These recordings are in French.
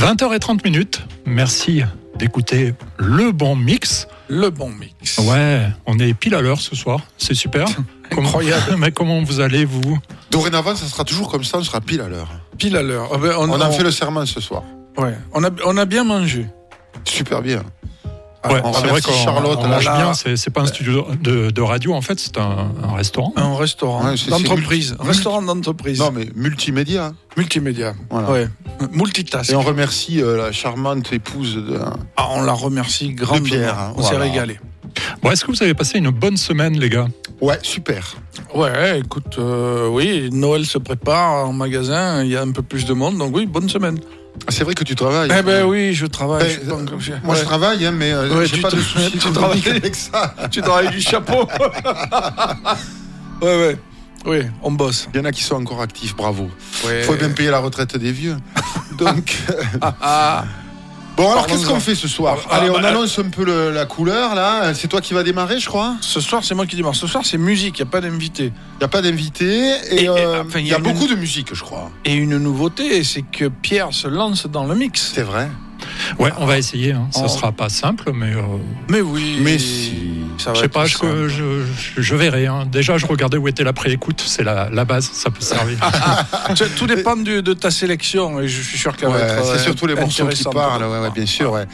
20h30 minutes. Merci d'écouter le bon mix. Le bon mix. Ouais, on est pile à l'heure ce soir. C'est super. Incroyable. Mais comment vous allez, vous? Dorénavant, ça sera toujours comme ça, on sera pile à l'heure. Pile à l'heure. Ah ben, On a fait le serment ce soir. ouais. on, a, on a bien mangé. Super bien. Ouais, on c'est vrai remercie qu'on Charlotte, on là. mange Là. bien. C'est c'est pas un studio de, de radio, en fait, c'est un, un restaurant. Un restaurant Ouais, c'est- d'entreprise. c'est multi- Restaurant d'entreprise. Non, mais multimédia. Multimédia. Voilà. Ouais. Multitask. Et on remercie euh, la charmante épouse de. Ah, on la remercie grandement. Pierre, hein, on s'est régalé. Bon, Est-ce que vous avez passé une bonne semaine, les gars? Ouais, super. Ouais, écoute, euh, oui, Noël se prépare en magasin, il y a un peu plus de monde, donc oui, bonne semaine. C'est vrai que tu travailles. Eh ben oui, je travaille. Ben, je pas Moi, je travaille, hein, mais euh, Ouais, j'ai tu pas de soucis tu travailles. avec ça. Tu travailles du chapeau. ouais, ouais. Oui, on bosse. Il y en a qui sont encore actifs, bravo. Ouais. Il faut bien payer la retraite des vieux. Donc, euh, Ah, bon, alors qu'est-ce qu'on fait ce soir Ah, Allez, bah, on annonce un peu le- la couleur là. C'est toi qui vas démarrer, je crois. ce soir, c'est moi qui démarre. Ce soir, c'est musique, il n'y a pas d'invité. Il n'y a pas d'invité et, euh, il y y a a une- beaucoup de musique, je crois. Et une nouveauté, c'est que Pierre se lance dans le mix. C'est vrai. Ouais, on va essayer. Hein. Ça Oh. sera pas simple, mais euh, Mais oui. Mais si. Ça va je sais pas, je, je, je- je verrai. hein. Déjà, je regardais où était la pré-écoute. C'est la, la base, ça peut servir. Tout dépend du- de ta sélection et je suis sûr qu'elle va Ouais, être. c'est euh, surtout les morceaux qui parlent, ouais, ouais, bien sûr. Ouais.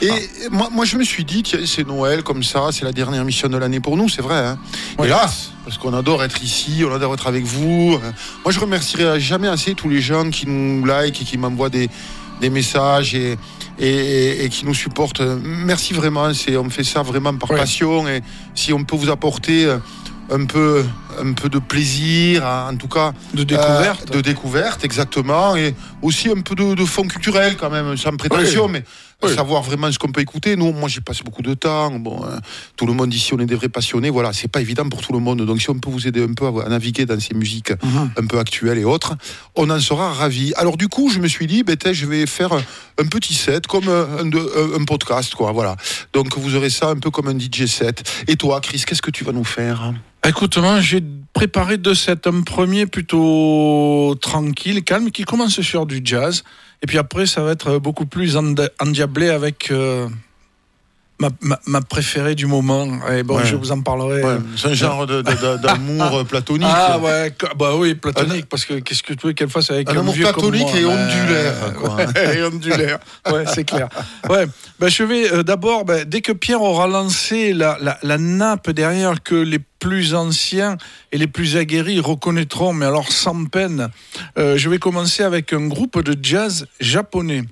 Et moi, moi, je me suis dit, c'est Noël comme ça, c'est la dernière mission de l'année pour nous, c'est vrai. Hein. Ouais. Hélas, parce qu'on adore être ici, on adore être avec vous. Moi, je remercierai jamais assez tous les gens qui nous like et qui m'envoient des, des messages et, et, et- et qui nous supportent. Merci vraiment, c'est, on fait ça vraiment par Ouais. passion. Et si on peut vous apporter un peu, un peu de plaisir, en tout cas, De découverte. euh, de découverte, exactement. Et aussi un peu de, de fond culturel, quand même, sans prétention, mais Oui. savoir vraiment ce qu'on peut écouter. Nous, moi, j'ai passé beaucoup de temps. Bon, hein, tout le monde ici, on est des vrais passionnés. Voilà, c'est pas évident pour tout le monde. Donc, si on peut vous aider un peu à, à naviguer dans ces musiques Mhm. un peu actuelles et autres, on en sera ravis. Alors, du coup, je me suis dit, ben, je vais faire un petit set, comme un, de- un podcast, quoi. Voilà. Donc, vous aurez ça un peu comme un DJ set. Et toi, Chris, qu'est-ce que tu vas nous faire? Écoute, moi, j'ai préparé deux sets. Un premier plutôt tranquille, calme, qui commence sur du jazz. Et puis après, ça va être beaucoup plus endiablé avec euh, ma, ma- ma préférée du moment. Et bon, Ouais. je vous en parlerai. Ouais, C'est un genre d'amour platonique. Ah ouais, bah oui, platonique, parce que qu'est-ce que tu veux qu'elle fasse avec Un un, amour vieux comme platonique moi, et ben, ondulaire, et ondulaire, ouais, c'est clair. Ouais, ben je vais euh, d'abord, ben, dès que Pierre aura lancé la, la, la nappe derrière que les plus anciens et les plus aguerris reconnaîtront, mais alors sans peine, euh, je vais commencer avec un groupe de jazz japonais.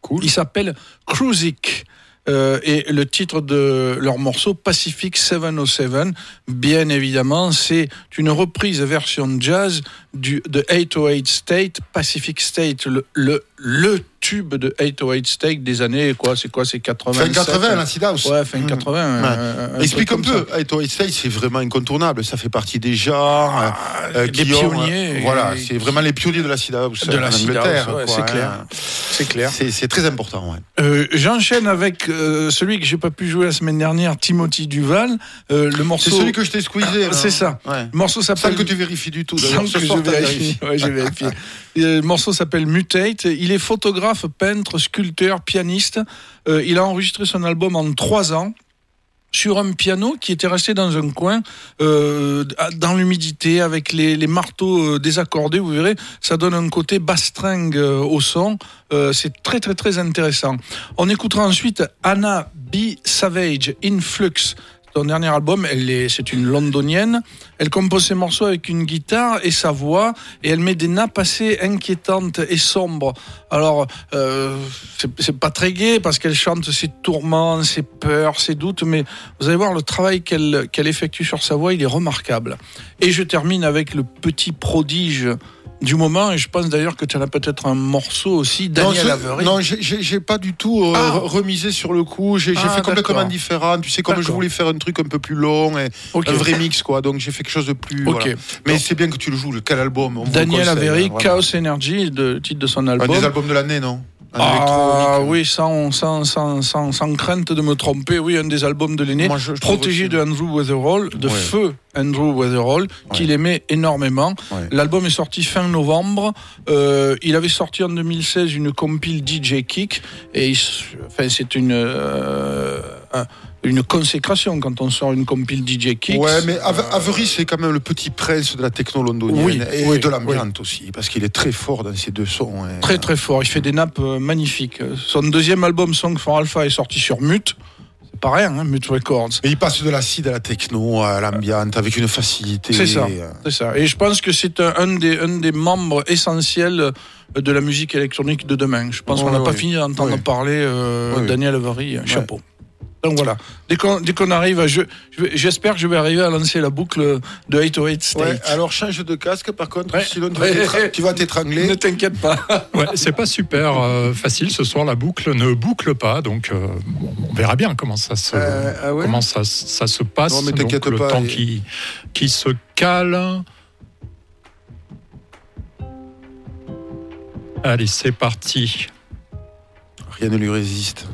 Cool. Il s'appelle Cruzik. Euh, et le titre de leur morceau, Pacific 707, bien évidemment, c'est une reprise version jazz du, de 808 State, Pacific State, le, le, le tube de 808 State des années, quoi, c'est quoi, c'est 80 Fin 80, l'acid house. Ouais, fin 80. Ouais. euh, un Explique un peu. Hey, Toy State, c'est vraiment incontournable. Ça fait partie des genres euh, des ont, pionniers. euh, voilà, c'est vraiment les pionniers de l'acid house De euh, l'acid house, ouais, c'est hein. clair. C'est clair. C'est très important. Ouais. Euh, J'enchaîne avec euh, celui que j'ai pas pu jouer la semaine dernière, Timothy Duval. Euh, le morceau. C'est celui que je t'ai squeezé. Ah, c'est ça. Le morceau Sans s'appelle. que tu vérifies du tout. Sans que je. Vérifié. Ouais, j'ai vérifié. Le morceau s'appelle Mutate. Il est photographe, peintre, sculpteur, pianiste. Euh, il a enregistré son album en trois ans sur un piano qui était resté dans un coin, euh, dans l'humidité, avec les, les marteaux euh, désaccordés. Vous verrez, ça donne un côté bastringue euh, au son. C'est très très très intéressant. On écoutera ensuite Anna B. Savage, Influx. Son dernier album, elle est, c'est une londonienne. Elle compose ses morceaux avec une guitare et sa voix, et elle met des nappes assez inquiétantes et sombres. Alors, euh, c'est, pas très gai parce qu'elle chante ses tourments, ses peurs, ses doutes, mais vous allez voir le travail qu'elle, qu'elle effectue sur sa voix, il est remarquable. Et je termine avec le petit prodige du moment, et je pense d'ailleurs que tu en as peut-être un morceau aussi, Daniel Avery. non, j'ai- pas du tout euh, Ah. re- remisé sur le coup. J'ai Ah, fait complètement différent. Tu sais, comme je voulais faire un truc un peu plus long et un vrai mix, quoi. Donc j'ai fait quelque chose de plus. Voilà. Mais c'est bien que tu le joues. Quel album? On Daniel Avery, hein. Chaos Energy, le titre de son Un album. des albums de l'année, non? Ah électronique. oui, sans, sans, sans, sans, sans crainte de me tromper, oui, un des albums de l'aîné, protégé de Andrew Weatherall, de feu Andrew Weatherall, qu'il aimait énormément. L'album est sorti fin novembre. Euh, il avait sorti en 2016 une compile DJ Kick, et enfin, c'est une, euh, une consécration quand on sort une compile DJ Kick. Ouais, mais Ave- Avery, c'est quand même le petit prince de la techno londonienne Oui, et oui, de l'ambiance aussi, parce qu'il est très fort dans ces deux sons. hein. Très très fort, il fait des nappes euh, magnifiques. Son deuxième album Song for Alpha est sorti sur Mute. C'est pas rien, hein, Mute Records. Mais il passe de l'acide à la techno, à l'ambiance, avec une facilité. C'est ça. euh, C'est ça. Et je pense que c'est un, un des, un des membres essentiels de la musique électronique de demain. Je pense qu'on n'a Ouais, pas ouais. fini d'entendre parler euh. Daniel Avery. Chapeau. Donc voilà. Dès qu'on dès qu'on arrive, à, je j'espère que je vais arriver à lancer la boucle de 808 State. Ouais, alors change de casque par contre, Ouais. sinon tu Ouais. vas t'étra- tu vas t'étrangler. Ne t'inquiète pas. Ouais, c'est pas super euh, facile ce soir. La boucle ne boucle pas, donc euh, on verra bien comment ça se Euh, ah ouais comment ça, ça se passe. Non, mais donc, t'inquiète le pas, temps et- qui qui se cale. Allez, c'est parti. Rien ne lui résiste.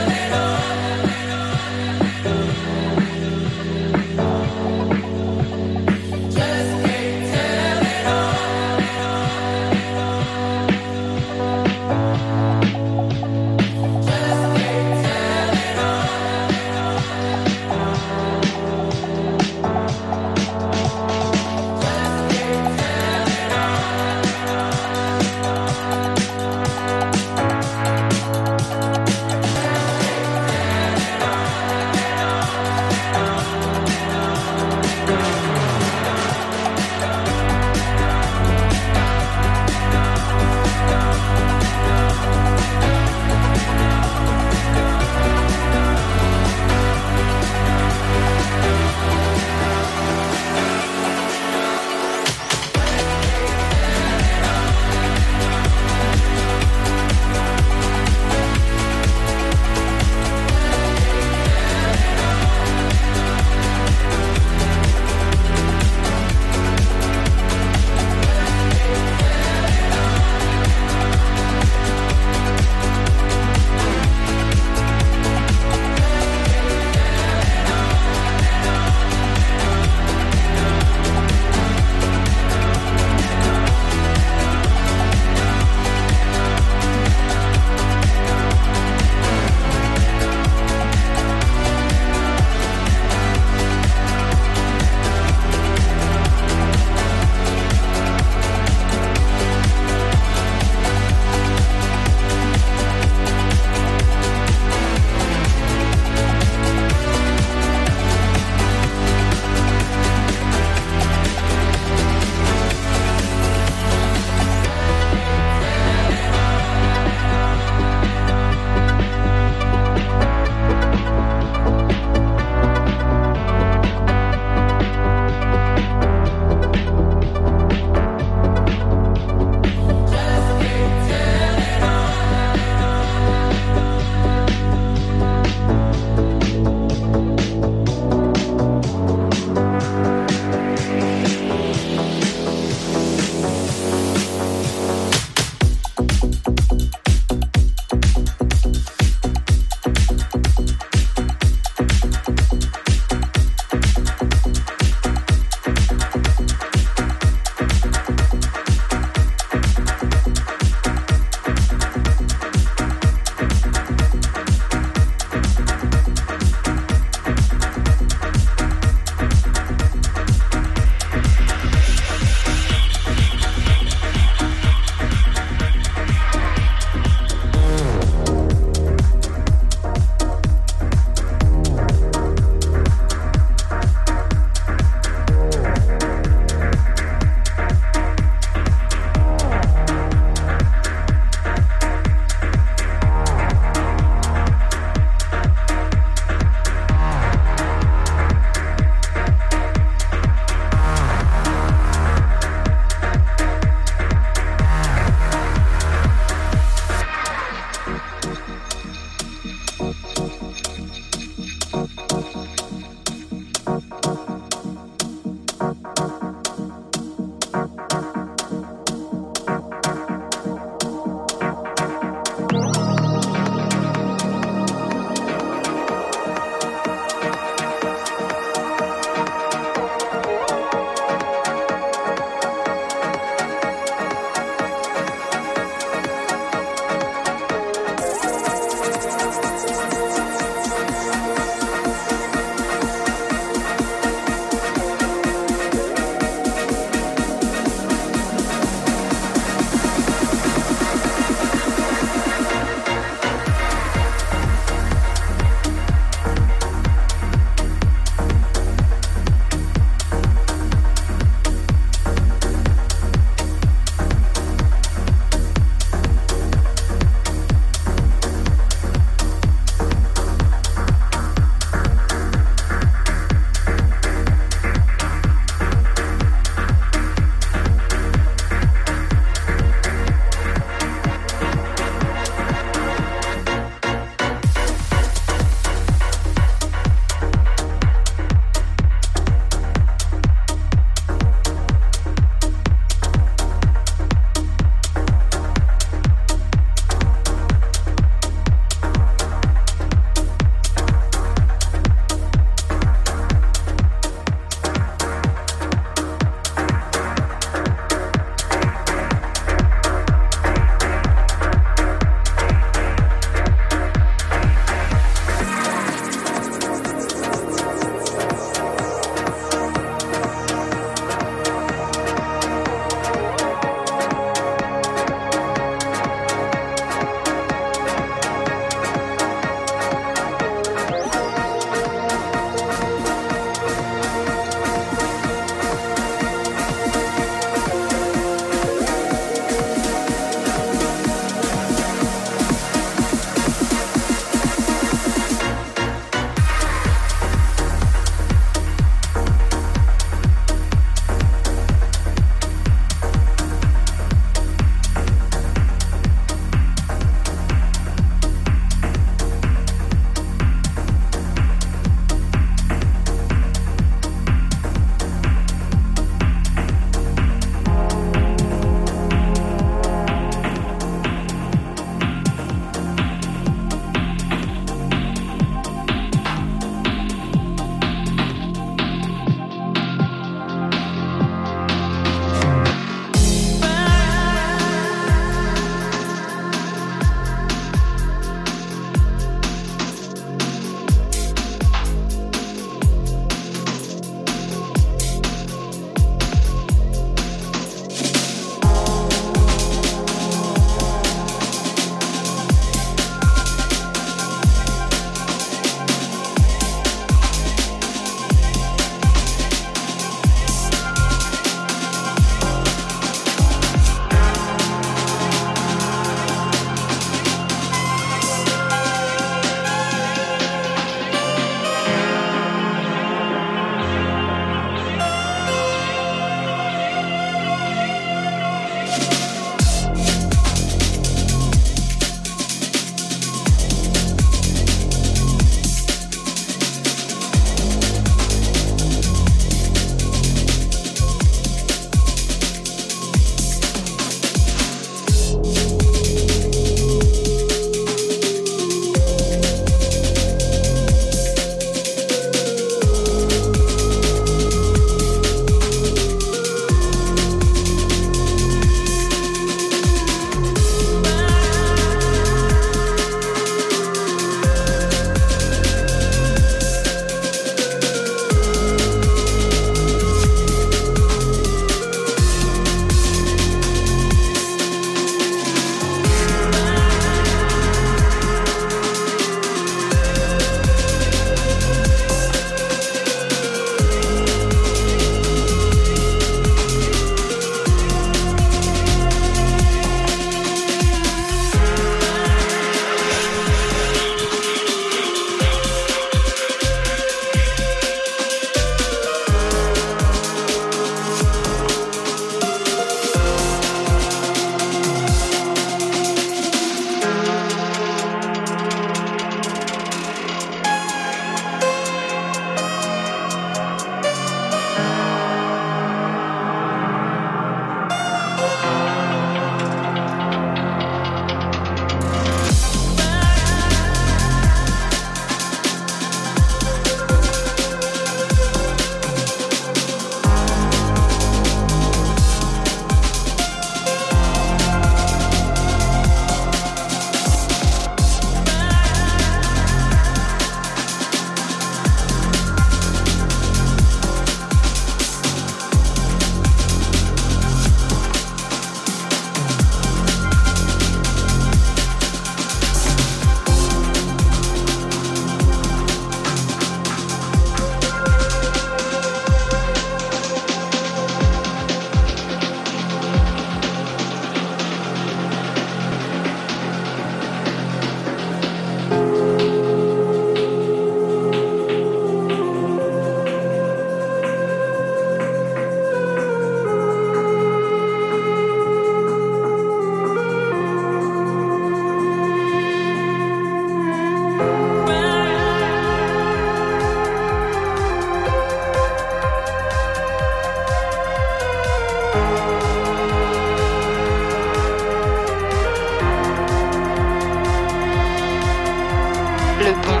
le bon.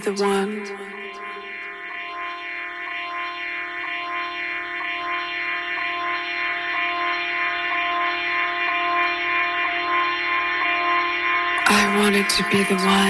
Be the one. I wanted to be the one.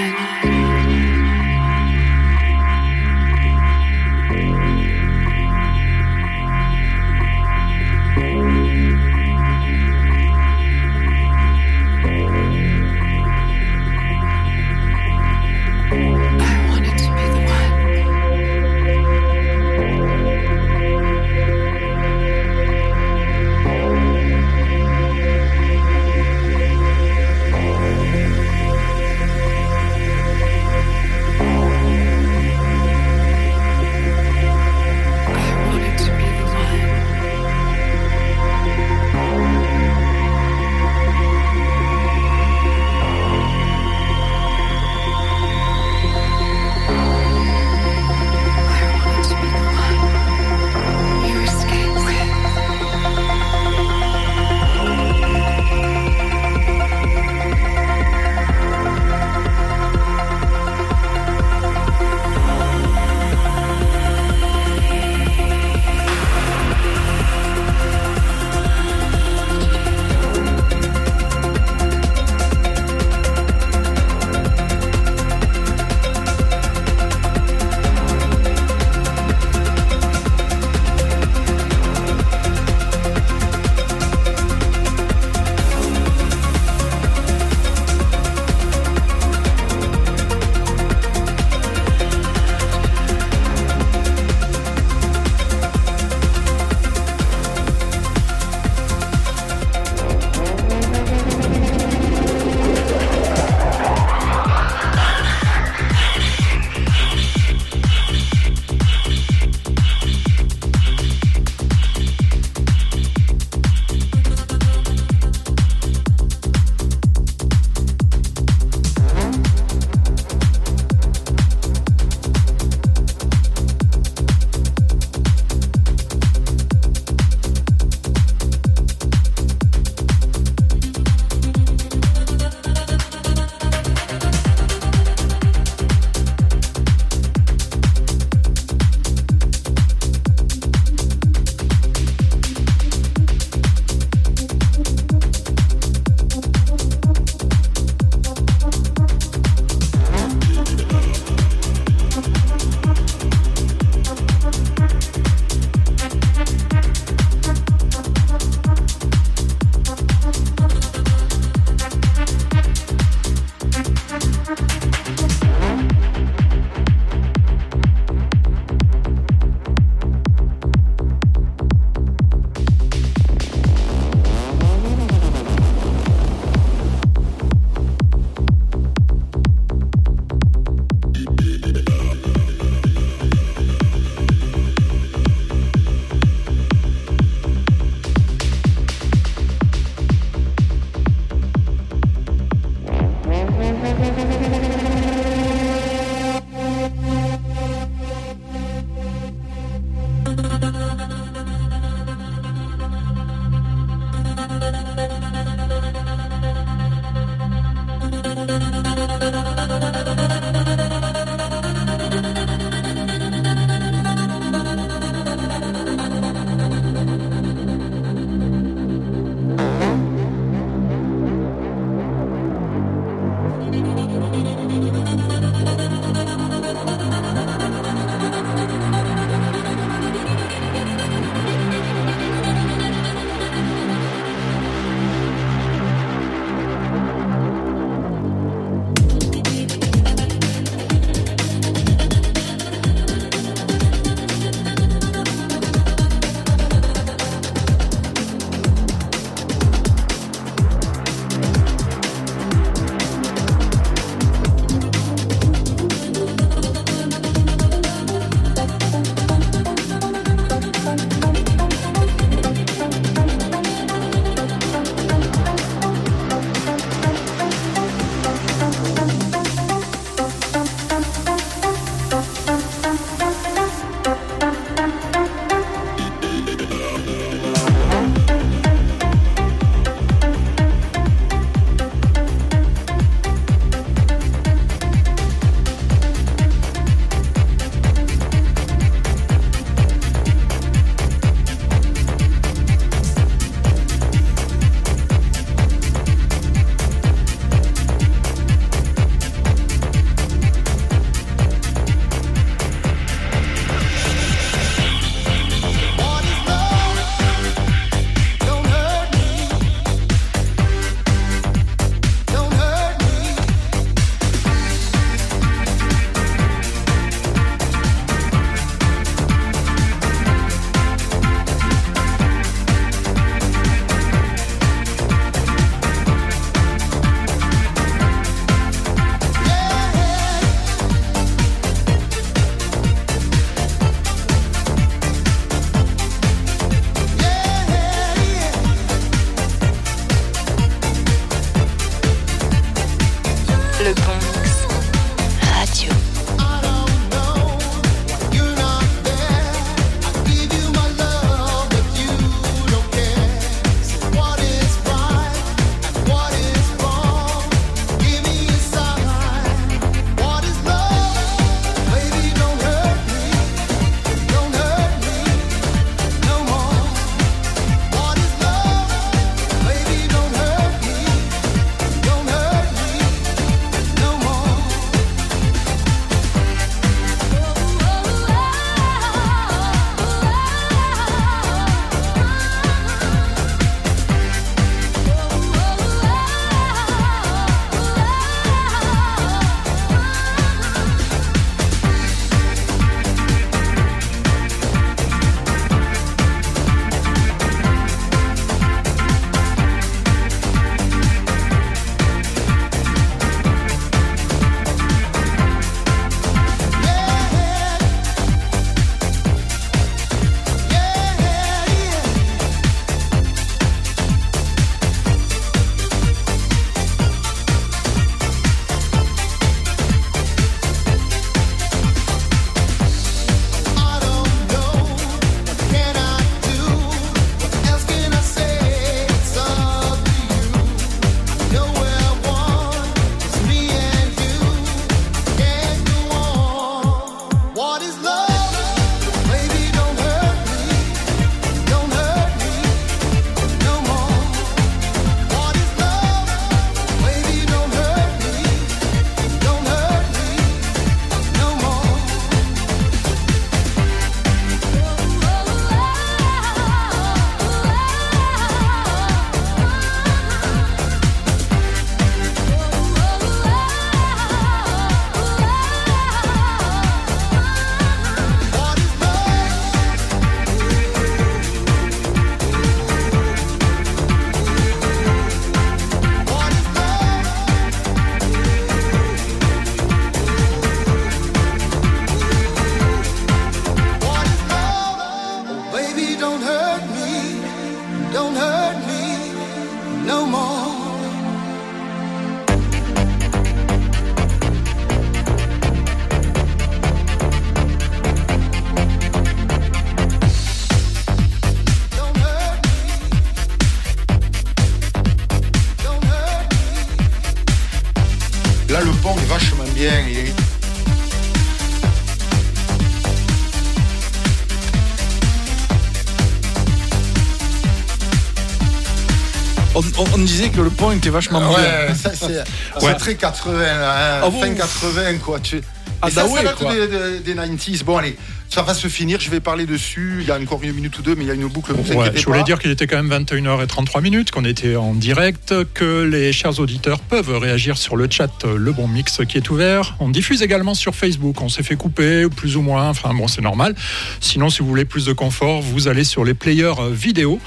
On, disait que le pont était vachement bien. Ouais, ça c'est Ouais. très 80, là, hein, Ah bon fin 80 quoi. Tu... Ah, Et ça, bah ça ouais, date quoi. des, des- des 90s. Bon allez, ça va se finir, je vais parler dessus. Il y a encore une minute ou deux, mais il y a une boucle. Vous Ouais, je voulais pas. dire qu'il était quand même 21h33 minutes, qu'on était en direct, que les chers auditeurs peuvent réagir sur le chat euh, Le Bon Mix qui est ouvert. On diffuse également sur Facebook. On s'est fait couper, plus ou moins. Enfin bon, c'est normal. Sinon, si vous voulez plus de confort, vous allez sur les players euh, vidéo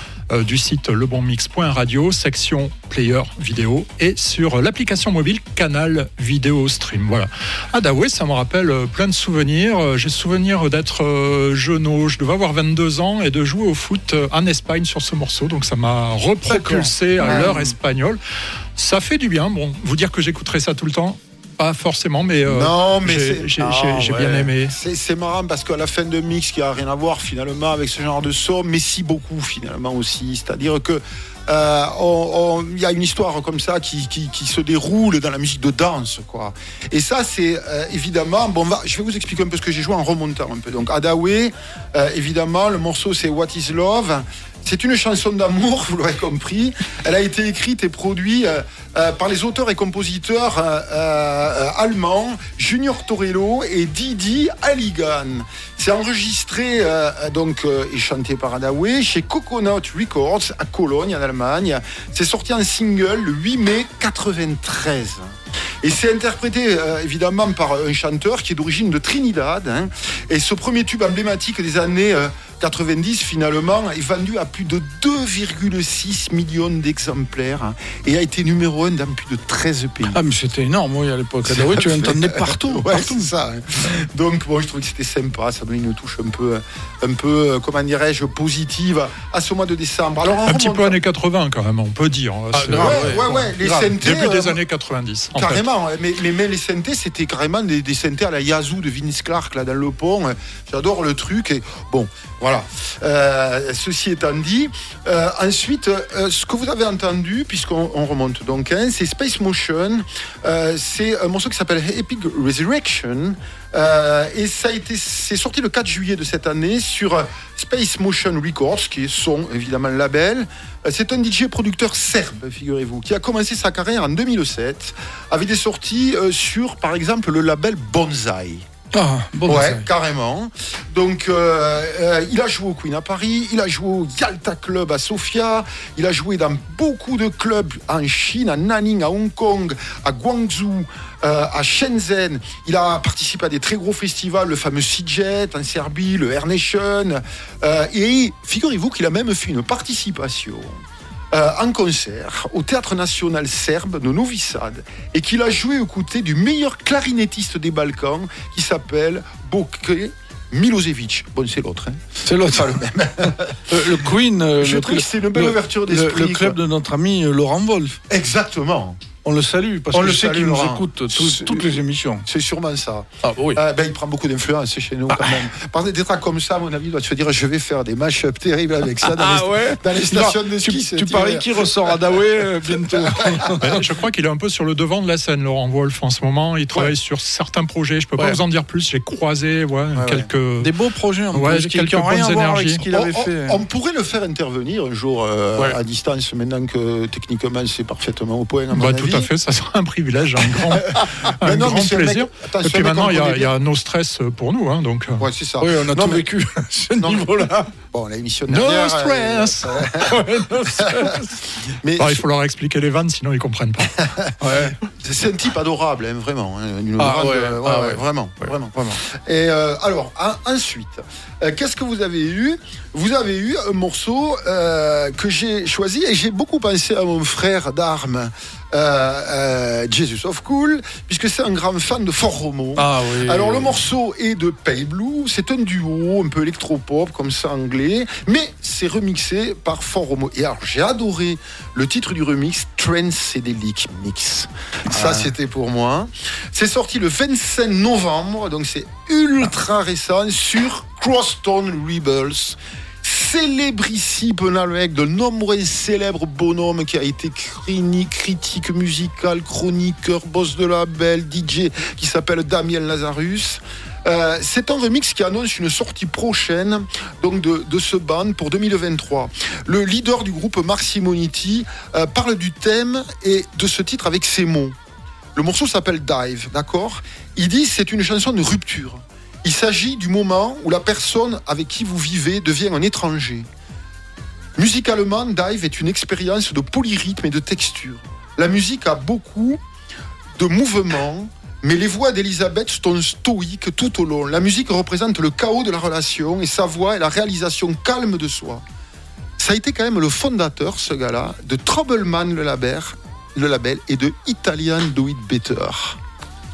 du site lebonmix.radio, section player vidéo, et sur l'application mobile Canal Vidéo Stream. Voilà. Ah Daoué, ça me rappelle euh, plein de souvenirs. Euh, J'ai souvenir d'être euh, jeuneau, je devais avoir 22 ans et de jouer au foot euh, en Espagne sur ce morceau. Donc ça m'a repropulsé à l'heure espagnole. Ça fait du bien. Bon, vous dire que j'écouterai ça tout le temps, pas forcément, mais, euh, Non, mais j'ai- bien aimé. C'est marrant parce qu'à la fin de mix, qui a rien à voir finalement avec ce genre de son, mais si beaucoup finalement aussi. C'est-à-dire que euh, il y a une histoire comme ça qui, qui- qui se déroule dans la musique de danse, quoi. Et ça, c'est euh, évidemment. Bon, va- je vais vous expliquer un peu ce que j'ai joué en remontant un peu. Donc, Adaway, euh, évidemment, le morceau c'est What Is Love. C'est une chanson d'amour, vous l'aurez compris. Elle a été écrite et produite euh, par les auteurs et compositeurs euh, euh, allemands Junior Torello et Didi Halligan. C'est enregistré donc et chanté par Adaway chez Coconut Records à Cologne en Allemagne. C'est sorti en single le 8 mai 93. Et c'est interprété évidemment par un chanteur qui est d'origine de Trinidad. hein. Et ce premier tube emblématique des années euh, 90 finalement est vendu à plus de 2,6 millions d'exemplaires hein, et a été numéro 1 dans plus de 13 pays. Ah, mais c'était énorme, oui, à l'époque. Ah, oui, tu l'entendais partout. Ouais, partout. ça. hein. Donc, bon, je trouvais que c'était sympa. Ça donnait une touche un peu, un peu, euh, comment dirais-je, positive à ce mois de décembre. Alors, Un petit peu années 80 quand même, on peut dire. Ah, C'est- grave, Ouais, ouais, ouais, les synthés, Début des euh, années 90. en fait. Carrément, hein. mais, mais, mais les synthés, c'était carrément des, des synthés à la Yazoo de Vince Clark, là, dans le pont. J'adore le truc. Et bon, voilà. Euh, ceci étant dit, euh, ensuite, euh, ce que vous avez entendu, puisqu'on on remonte donc, c'est Space Motion. Euh, c'est un morceau qui s'appelle Epic Resurrection. Euh, et ça a été, c'est sorti le 4 juillet de cette année sur euh, Space Motion Records, qui est son évidemment label. C'est un DJ producteur serbe, figurez-vous, qui a commencé sa carrière en 2007 avec des sorties sur, par exemple, le label Bonsai. Ah, bon, ouais, carrément. Donc, euh, euh, il a joué au Queen à Paris, il a joué au Yalta Club à Sofia, il a joué dans beaucoup de clubs en Chine, à Nanning, à Hong Kong, à Guangzhou, euh, à Shenzhen. Il a participé à des très gros festivals, le fameux Seajet en Serbie, le Air Nation. Et figurez-vous qu'il a même fait une participation euh, en concert au Théâtre National Serbe de Novi Sad et qu'il a joué aux côtés du meilleur clarinettiste des Balkans qui s'appelle Boke Milosevic. Bon, c'est l'autre. hein. C'est l'autre. Pas le même. Euh, le Queen, euh, Je le, trouve que c'est une belle le- ouverture d'esprit. le club quoi. de notre ami euh, Laurent Wolf. Exactement. On le salue parce On que le salue, qu'il nous écoute tout- toutes les émissions. C'est sûrement ça. Ah oui. Euh, ben, il prend beaucoup d'influence chez nous quand même. Par des tracks comme ça, à mon avis, il doit se dire je vais faire des match-ups terribles avec ça dans, Ah les, ouais dans les stations de ski. Tu, tu paries qu'il ressort à Daoué euh, bientôt. Je crois qu'il est un peu sur le devant de la scène, Laurent Wolf, en ce moment. Il travaille sur certains projets. Je peux pas vous en dire plus. J'ai croisé ouais, ouais. quelques. Des beaux projets en Ouais, plus, qui quelques qui rien bonnes avec énergies. ce qu'il on, avait on- fait. on pourrait le faire intervenir un jour euh, à distance, maintenant que techniquement c'est parfaitement au point. À mon Bah, tout à fait, ça sera un privilège, un grand, Mais un non, mais grand c'est un mec- plaisir. attends, Et puis maintenant, il y, a, y nos stress pour nous. Hein, donc, euh. Ouais, c'est ça. Oui, on a Non, tout mais- vécu ce mais- niveau-là. Bon, la émission No dernière. stress. euh, mais bah, il faut leur expliquer les vannes, sinon ils comprennent pas. Ouais. c'est un type adorable, hein, vraiment. hein, Ah, ouais, euh, ah, ouais. Vraiment, vraiment. Vraiment. Et euh, alors, en- ensuite, euh, qu'est-ce que vous avez eu? Vous avez eu un morceau euh, que j'ai choisi et j'ai beaucoup pensé à mon frère d'armes, euh, euh, Jesus of Cool, puisque c'est un grand fan de Fort Romo. Ah oui. Alors le morceau est de Pale Blue, c'est un duo un peu électropop comme ça anglais, mais c'est remixé par Fort Romo. Et alors j'ai adoré le titre du remix, Transcedelic Mix. Ça c'était pour moi. C'est sorti le 25 novembre, donc c'est ultra récent sur Crosstone Rebels. Célébrissime avec de nombreux célèbres bonhommes qui a été crini- critique musical, chroniqueur, boss de label, DJ qui s'appelle Damien Lazarus. Euh, c'est un remix qui annonce une sortie prochaine donc de, de ce band pour 2023. Le leader du groupe Mark Simoniti euh, parle du thème et de ce titre avec ces mots. Le morceau s'appelle Dive, d'accord? Il dit c'est une chanson de rupture. Il s'agit du moment où la personne avec qui vous vivez devient un étranger. Musicalement, Dive est une expérience de polyrythme et de texture. La musique a beaucoup de mouvements, mais les voix d'Elisabeth sont stoïques tout au long. La musique représente le chaos de la relation et sa voix est la réalisation calme de soi. Ça a été quand même le fondateur, ce gars-là, de Troubleman le label, le label et de Italian Do It Better.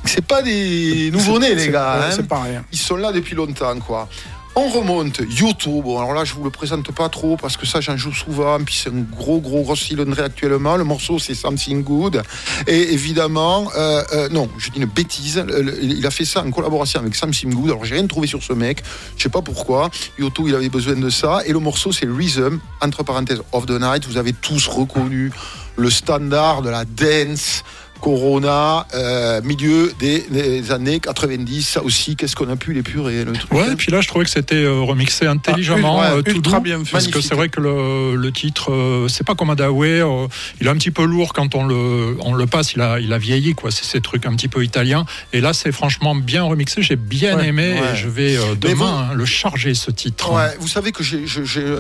C'est pas des nouveau-nés, les gars. hein. C'est pas rien. Ils sont là depuis longtemps, quoi. On remonte, YouTube. Bon, alors là, je vous le présente pas trop parce que ça, j'en joue souvent. Puis c'est un gros, gros, gros cylindré actuellement. Le morceau, c'est Something Good. Et évidemment, euh, euh, non, je dis une bêtise. Il a fait ça en collaboration avec Something Good. Alors, j'ai rien trouvé sur ce mec. Je sais pas pourquoi. YouTube, il avait besoin de ça. Et le morceau, c'est Rhythm, entre parenthèses, of the Night. Vous avez tous reconnu le standard de la dance. Corona, euh, milieu des, des années 90, ça aussi, qu'est-ce qu'on a pu l'épurer, le truc. Ouais, hein. et puis là, je trouvais que c'était euh, remixé intelligemment, Ah, euh, tout doux, bien fait. Parce que c'est vrai que le, le titre, euh, c'est pas comme Adaway, il est un petit peu lourd quand on le, on le passe, il a, il a vieilli, quoi. C'est ces trucs un petit peu italiens. Et là, c'est franchement bien remixé, j'ai bien Ouais, aimé, ouais. et je vais demain hein, le charger, ce titre. Ouais, vous savez que j'ai-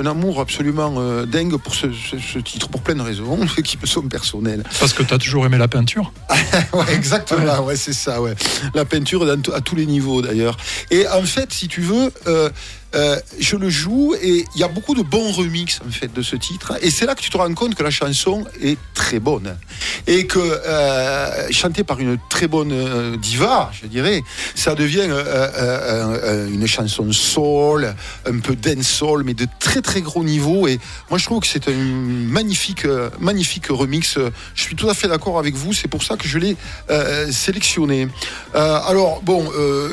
un amour absolument dingue pour ce, ce- ce titre, pour plein de raisons, qui me sont personnelles. Parce que tu as toujours aimé la peinture. Exactement, ouais, c'est ça, ouais. La peinture à tous les niveaux d'ailleurs. Et en fait, si tu veux, euh, euh, je le joue et il y a beaucoup de bons remixes en fait de ce titre. Et c'est là que tu te rends compte que la chanson est très bonne et que euh, chantée par une très bonne euh, diva, je dirais, ça devient une chanson soul, un peu dancehall, mais de très très gros niveau. Et moi, je trouve que c'est un magnifique, magnifique remix. Je suis tout à fait d'accord avec vous. C'est pour ça que je l'ai sélectionné. Alors, bon,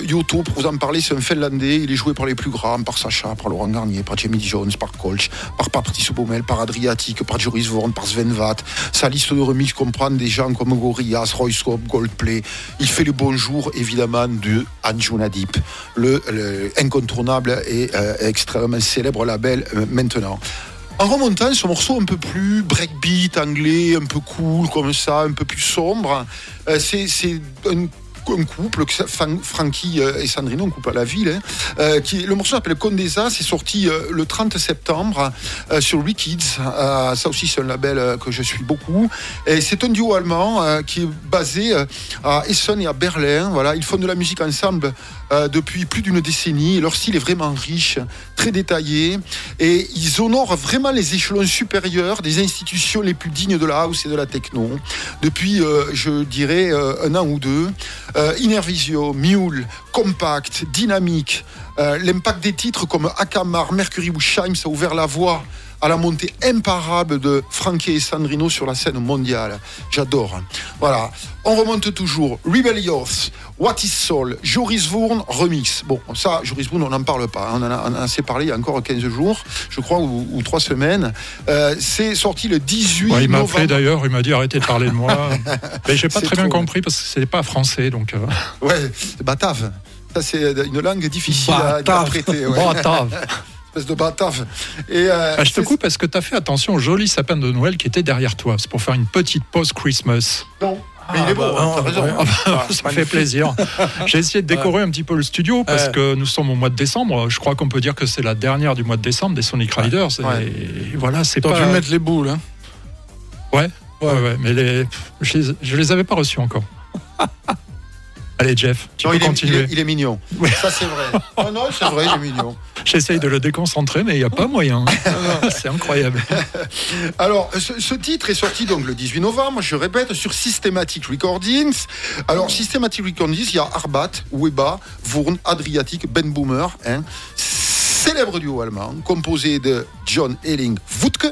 Yoto, pour vous en parler, c'est un Finlandais. Il est joué par les plus grands, par Sacha, par Laurent Garnier, par Jamie Jones, par Kolch, par Patrice Baumel, par Adriatic, par Joris Vorn, par Sven Vath. Sa liste de remix comprend des gens comme Gorillaz, Royscope, Goldplay. Il fait le bonjour, évidemment, de Anjuna Deep, le, le incontournable et euh, extrêmement célèbre label euh, maintenant. En remontant, ce morceau un peu plus breakbeat anglais, un peu cool comme ça, un peu plus sombre, euh, c'est un un couple, Frankie euh, et Sandrine, un couple à la ville. hein, euh, qui, le morceau s'appelle Condesa, c'est sorti euh, le 30 septembre sur Wikids. Euh, ça aussi, c'est un label que je suis beaucoup. Et c'est un duo allemand qui est basé à Essen et à Berlin. Voilà, ils font de la musique ensemble euh, depuis plus d'une décennie. Leur style est vraiment riche, très détaillé, et ils honorent vraiment les échelons supérieurs des institutions les plus dignes de la house et de la techno. Depuis, euh, je dirais, euh, un an ou deux, Innervisio, Mule, Compact, Dynamique, l'impact des titres comme Akamar, Mercury ou Shime, ça a ouvert la voie à la montée imparable de Frankie et Sandrino sur la scène mondiale. J'adore. Voilà. On remonte toujours. Rebellious, What is Soul, Joris Vourne, remix. Bon, ça, Joris Vourne, on n'en parle pas. On en a, on en a assez parlé il y a encore 15 jours, je crois, ou, ou 3 semaines. Euh, c'est sorti le 18 Ouais, il m'a novembre. appelé d'ailleurs, il m'a dit arrêtez de parler de moi. Mais j'ai pas très bien compris parce que c'est pas français, donc. euh, Ouais, c'est batave. Ça, c'est une langue difficile à interpréter. Ouais. Batave. Espèce de. Et, euh, Ah, je te coupe parce que tu as fait attention au joli sapin de Noël qui était derrière toi. C'est pour faire une petite pause Christmas. Non. Mais il est beau, bah, hein, raison. ouais. Ah, ça me fait plaisir. J'ai essayé de décorer un petit peu le studio parce Ouais. que nous sommes au mois de décembre. Je crois qu'on peut dire que c'est la dernière du mois de décembre des Sonic Riders. Ouais. Et voilà, c'est T'aurais pas. pu mettre les boules. Hein. Ouais, ouais, ouais, mais les... je, les... je les avais pas reçus encore. Allez, Jeff, tu Non, peux il, est, il, continuer. est, il est mignon. Ouais. Ça, c'est vrai. Oh non, c'est vrai, il est mignon. J'essaye de le déconcentrer, mais il n'y a pas moyen. c'est incroyable. Alors, ce, ce titre est sorti donc le 18 novembre, je répète, sur Systematic Recordings. Alors, Systematic Recordings, il y a Arbat, Weba, Wurn, Adriatic, Ben Boomer, hein, célèbre duo allemand, composé de John Elling Wutke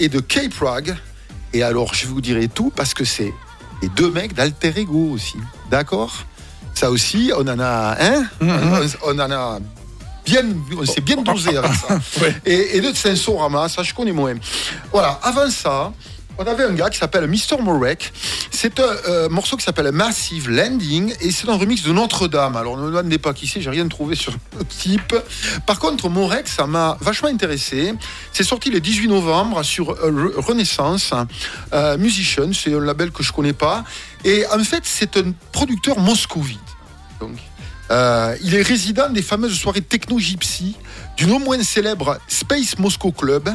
et de Kay Prague. Et alors, je vous dirai tout parce que c'est les deux mecs d'Alter Ego aussi. D'accord Ça aussi, on en a, hein on, on en a bien, on s'est bien dosé avec ça. Ouais. Et, et de Sensorama, ça je connais moins. Voilà, avant ça, on avait un gars qui s'appelle Mr. Morek. C'est un euh, morceau qui s'appelle Massive Landing et c'est un remix de Notre-Dame. Alors ne me demandez pas qui c'est, j'ai rien trouvé sur le type. Par contre, Morek, ça m'a vachement intéressé. C'est sorti le 18 novembre sur euh, Re- Renaissance euh, Musician. C'est un label que je connais pas. Et en fait, c'est un producteur moscovite. Donc, il est résident des fameuses soirées techno-gypsy du non moins célèbre Space Moscow Club.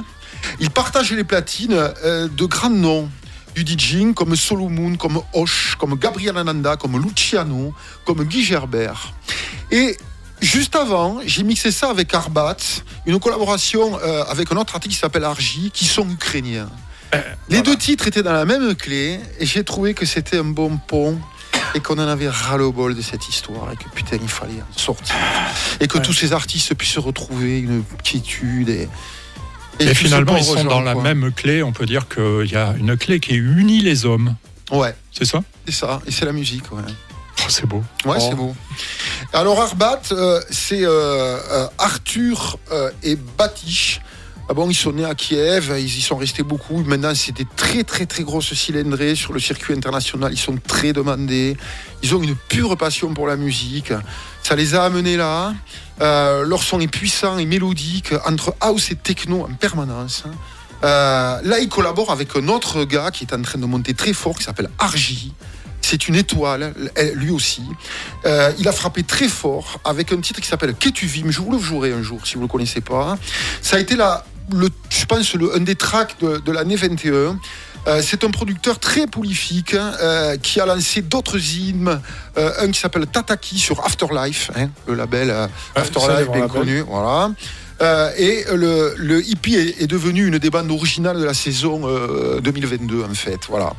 Il partage les platines euh, de grands noms du DJing comme Solomon, comme Hoche, comme Gabriel Ananda, comme Luciano, comme Guy Gerbert. Et juste avant, j'ai mixé ça avec Arbat, une collaboration euh, avec un autre artiste qui s'appelle Argy, qui sont ukrainiens. Les deux titres étaient dans la même clé et j'ai trouvé que c'était un bon pont et qu'on en avait ras le bol de cette histoire et que putain il fallait en sortir et que tous ces artistes puissent retrouver une quiétude et, Et, finalement, ils sont dans la quoi. même clé. On peut dire qu'il y a une clé qui unit les hommes. Ouais, C'est ça? C'est ça et c'est la musique. Ouais, Oh, C'est beau. ouais c'est beau. Alors Arbat, euh, c'est euh, euh, Arthur euh, et Batish. Ah bon, ils sont nés à Kiev, ils y sont restés beaucoup. Maintenant, c'est des très très très grosses cylindrées sur le circuit international. Ils sont très demandés. Ils ont une pure passion pour la musique. Ça les a amenés là. Euh, leur son est puissant et mélodique, entre house et techno en permanence. Euh, là, ils collaborent avec un autre gars qui est en train de monter très fort, qui s'appelle Argy. C'est une étoile, lui aussi. Euh, il a frappé très fort avec un titre qui s'appelle Qu'es-tu vime Je vous le jouerai un jour si vous ne le connaissez pas. Ça a été la, le, je pense le, un des tracks de, de l'année 21. Euh, c'est un producteur très prolifique hein, euh, qui a lancé d'autres hymnes. Euh, un qui s'appelle Tataki sur Afterlife, hein, le label Afterlife bien connu. Voilà. Et le, le hippie est, est devenu une des bandes originales de la saison euh, 2022 en fait. Voilà.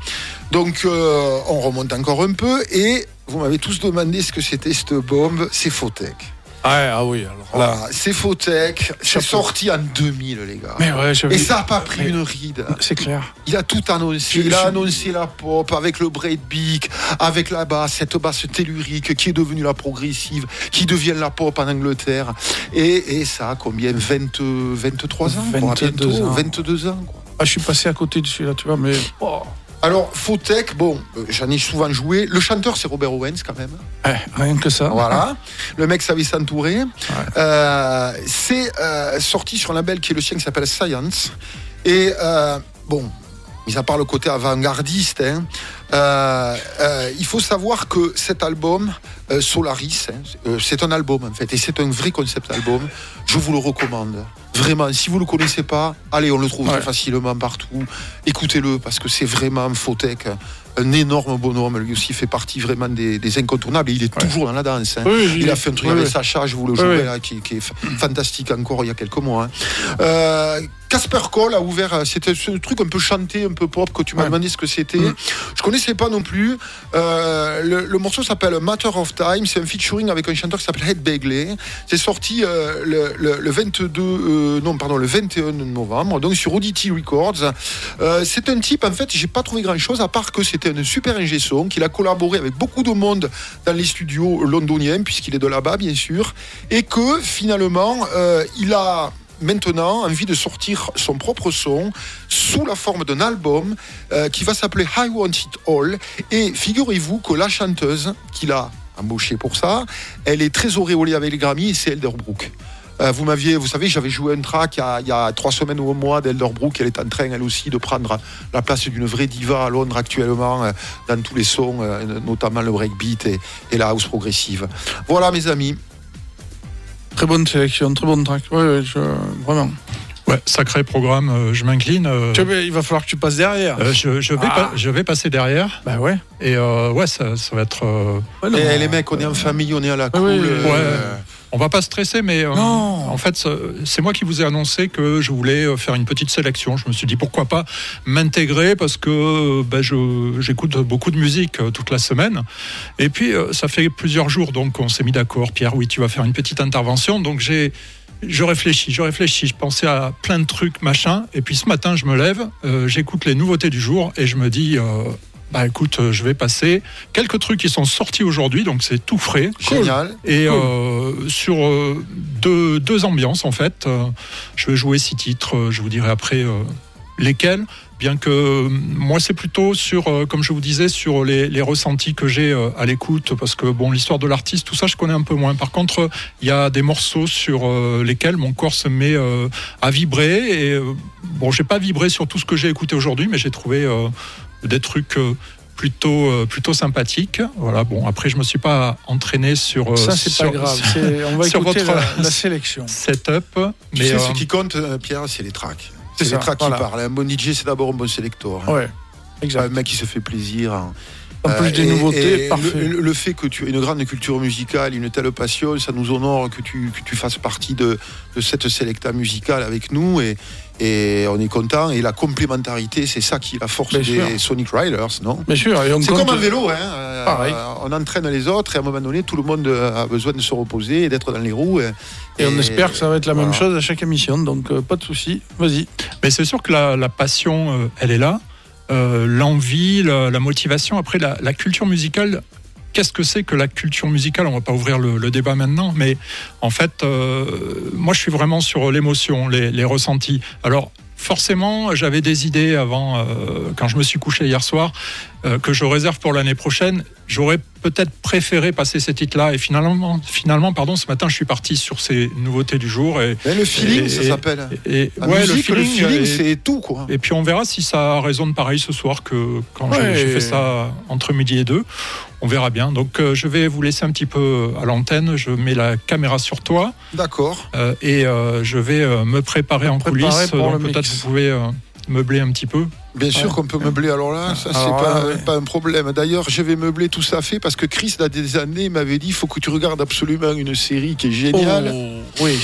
Donc on remonte encore un peu et vous m'avez tous demandé ce que c'était cette bombe. C'est Fotech. Ah, ah oui, alors c'est Fotech. C'est sorti en 2000 les gars. Mais ouais, Et ça n'a pas pris Mais- une ride. C'est clair. Il a tout annoncé. Il a annoncé la pop avec le breakbeat, avec la basse, cette basse tellurique qui est devenue la progressive, qui devient la pop en Angleterre. Et, et ça a combien 20, 23 ans quoi, 22 bientôt, ans. 22 ans. quoi. Ah, je suis passé à côté de celui-là, tu vois, mais. Oh. Alors, Fotech, bon, euh, j'en ai souvent joué. Le chanteur, c'est Robert Owens quand même. Eh, rien que ça. Voilà. Le mec savait s'entourer. Euh, c'est euh, sorti sur un label qui est le sien qui s'appelle Science. Et bon, mis à part le côté avant-gardiste, hein, euh, euh, il faut savoir que cet album, euh, Solaris, hein, c'est un album en fait, et c'est un vrai concept album. Je vous le recommande. Vraiment, si vous le connaissez pas, allez, on le trouve Ouais. très facilement partout. Écoutez-le parce que c'est vraiment Fotech, un énorme bonhomme. Lui aussi fait partie vraiment des, des incontournables et il est toujours dans la danse. hein. Oui, Il a fait un truc oui, avec oui. Sacha, je vous le oui. là, qui, qui est fantastique encore il y a quelques mois. hein. Casper Cole a ouvert, c'était ce truc un peu chanté, un peu pop, que tu m'as Ouais. demandé ce que c'était. Mm. Je connaissais pas non plus. Euh, le, morceau s'appelle Matter of Time, c'est un featuring avec un chanteur qui s'appelle Ed Begley. C'est sorti euh, le, le- le 22, euh, non pardon, le 21 novembre, donc sur Oddity Records. C'est un type, en fait, j'ai pas trouvé grand chose à part que c'était un super ingé son, qu'il a collaboré avec beaucoup de monde dans les studios londoniens, puisqu'il est de là-bas, bien sûr, et que finalement, il a maintenant envie de sortir son propre son sous la forme d'un album euh, qui va s'appeler I Want It All. Et figurez-vous que la chanteuse qu'il a embauchée pour ça, elle est très auréolée avec les Grammy et c'est Elderbrook. Euh, vous m'aviez, vous savez, j'avais joué un track il y, a, trois semaines ou un mois d'Elderbrook. Elle est en train, elle aussi, de prendre la place d'une vraie diva à Londres actuellement, euh, dans tous les sons, notamment le breakbeat et la house progressive. Voilà, mes amis. Très bonne sélection, très bonne track. Ouais, ouais, je- vraiment. Ouais, sacré programme, euh, je m'incline. euh, il va falloir que tu passes derrière. euh, je, je vais Ah. pas- je vais passer derrière Bah ouais. et euh, ouais, ça, ça va être. euh, Ouais, non, Et mais- les mecs, on est en famille, on est à la cool. euh, ouais. On va pas stresser, mais euh, en fait, c'est moi qui vous ai annoncé que je voulais euh, faire une petite sélection. Je me suis dit pourquoi pas m'intégrer parce que euh, ben, j'écoute beaucoup de musique toute la semaine. Et puis, ça fait plusieurs jours, donc on s'est mis d'accord. Pierre, oui, tu vas faire une petite intervention. Donc j'ai. Je réfléchis, je réfléchis, je pensais à plein de trucs, machin. Et puis ce matin, je me lève, euh, j'écoute les nouveautés du jour et je me dis, euh, bah écoute, euh, je vais passer quelques trucs qui sont sortis aujourd'hui, donc c'est tout frais. Génial. Et euh, sur euh, deux, deux ambiances, en fait, euh, je vais jouer six titres. Je vous dirai après lesquels. Bien que moi, c'est plutôt sur, comme je vous disais, sur les, les ressentis que j'ai à l'écoute, parce que bon, l'histoire de l'artiste, tout ça, je connais un peu moins. Par contre, il y a des morceaux sur lesquels mon corps se met à vibrer. Et bon, j'ai pas vibré sur tout ce que j'ai écouté aujourd'hui, mais j'ai trouvé euh, des trucs. euh, plutôt euh, plutôt sympathiques voilà bon après je me suis pas entraîné sur euh, Ça, c'est pas grave. On va sur écouter votre- la, la sélection. setup Tu mais sais, euh, ce qui compte, euh, Pierre, c'est les tracks. C'est les tracks voilà. qui parlent. Un bon DJ, c'est d'abord un bon sélecteur. hein. Ouais, exact. un mec qui se fait plaisir. hein. En plus Euh, des et- nouveautés, et parfait. Le, le fait que tu aies une grande culture musicale, une telle passion, ça nous honore que tu, que tu fasses partie de, de cette sélecta musicale avec nous et, et on est content. Et la complémentarité, c'est ça qui est la force Bien des sûr. Sonic Riders, non? Bien sûr, c'est compte- comme un vélo, hein. euh, Pareil. on entraîne les autres et à un moment donné, tout le monde a besoin de se reposer et d'être dans les roues. Et, Et on espère que ça va être la même chose à chaque émission, donc euh, pas de souci. Vas-y. Mais c'est sûr que la, la passion, euh, elle est là. Euh, L'envie, la, motivation. Après, la, culture musicale, qu'est-ce que c'est que la culture musicale? On va pas ouvrir le, le débat maintenant, mais en fait, euh, moi, je suis vraiment sur l'émotion, les, les ressentis. Alors, forcément, j'avais des idées avant, euh, quand je me suis couché hier soir, euh, que je réserve pour l'année prochaine. J'aurais peut-être préféré passer ces titres-là. Et finalement, finalement, pardon, ce matin, je suis parti sur ces nouveautés du jour. Et, Mais le feeling, Et- ça et- s'appelle. et La ouais, musique, le feeling, et- c'est tout, quoi. et puis on verra si ça résonne pareil ce soir que quand Ouais. j'ai fait ça entre midi et deux. On verra bien. Donc euh, je vais vous laisser un petit peu à l'antenne. Je mets la caméra sur toi D'accord. euh, et euh, je vais euh, me préparer en Préparer coulisses. pour Donc le peut-être mix. vous pouvez euh, meubler un petit peu. Bien sûr Ouais. qu'on peut meubler. Alors là, ça, c'est pas, là, ouais. pas un problème. D'ailleurs, je vais meubler tout ça fait parce que Chris, il y a des années, il m'avait dit il faut que tu regardes absolument une série qui est géniale, Oh, oui.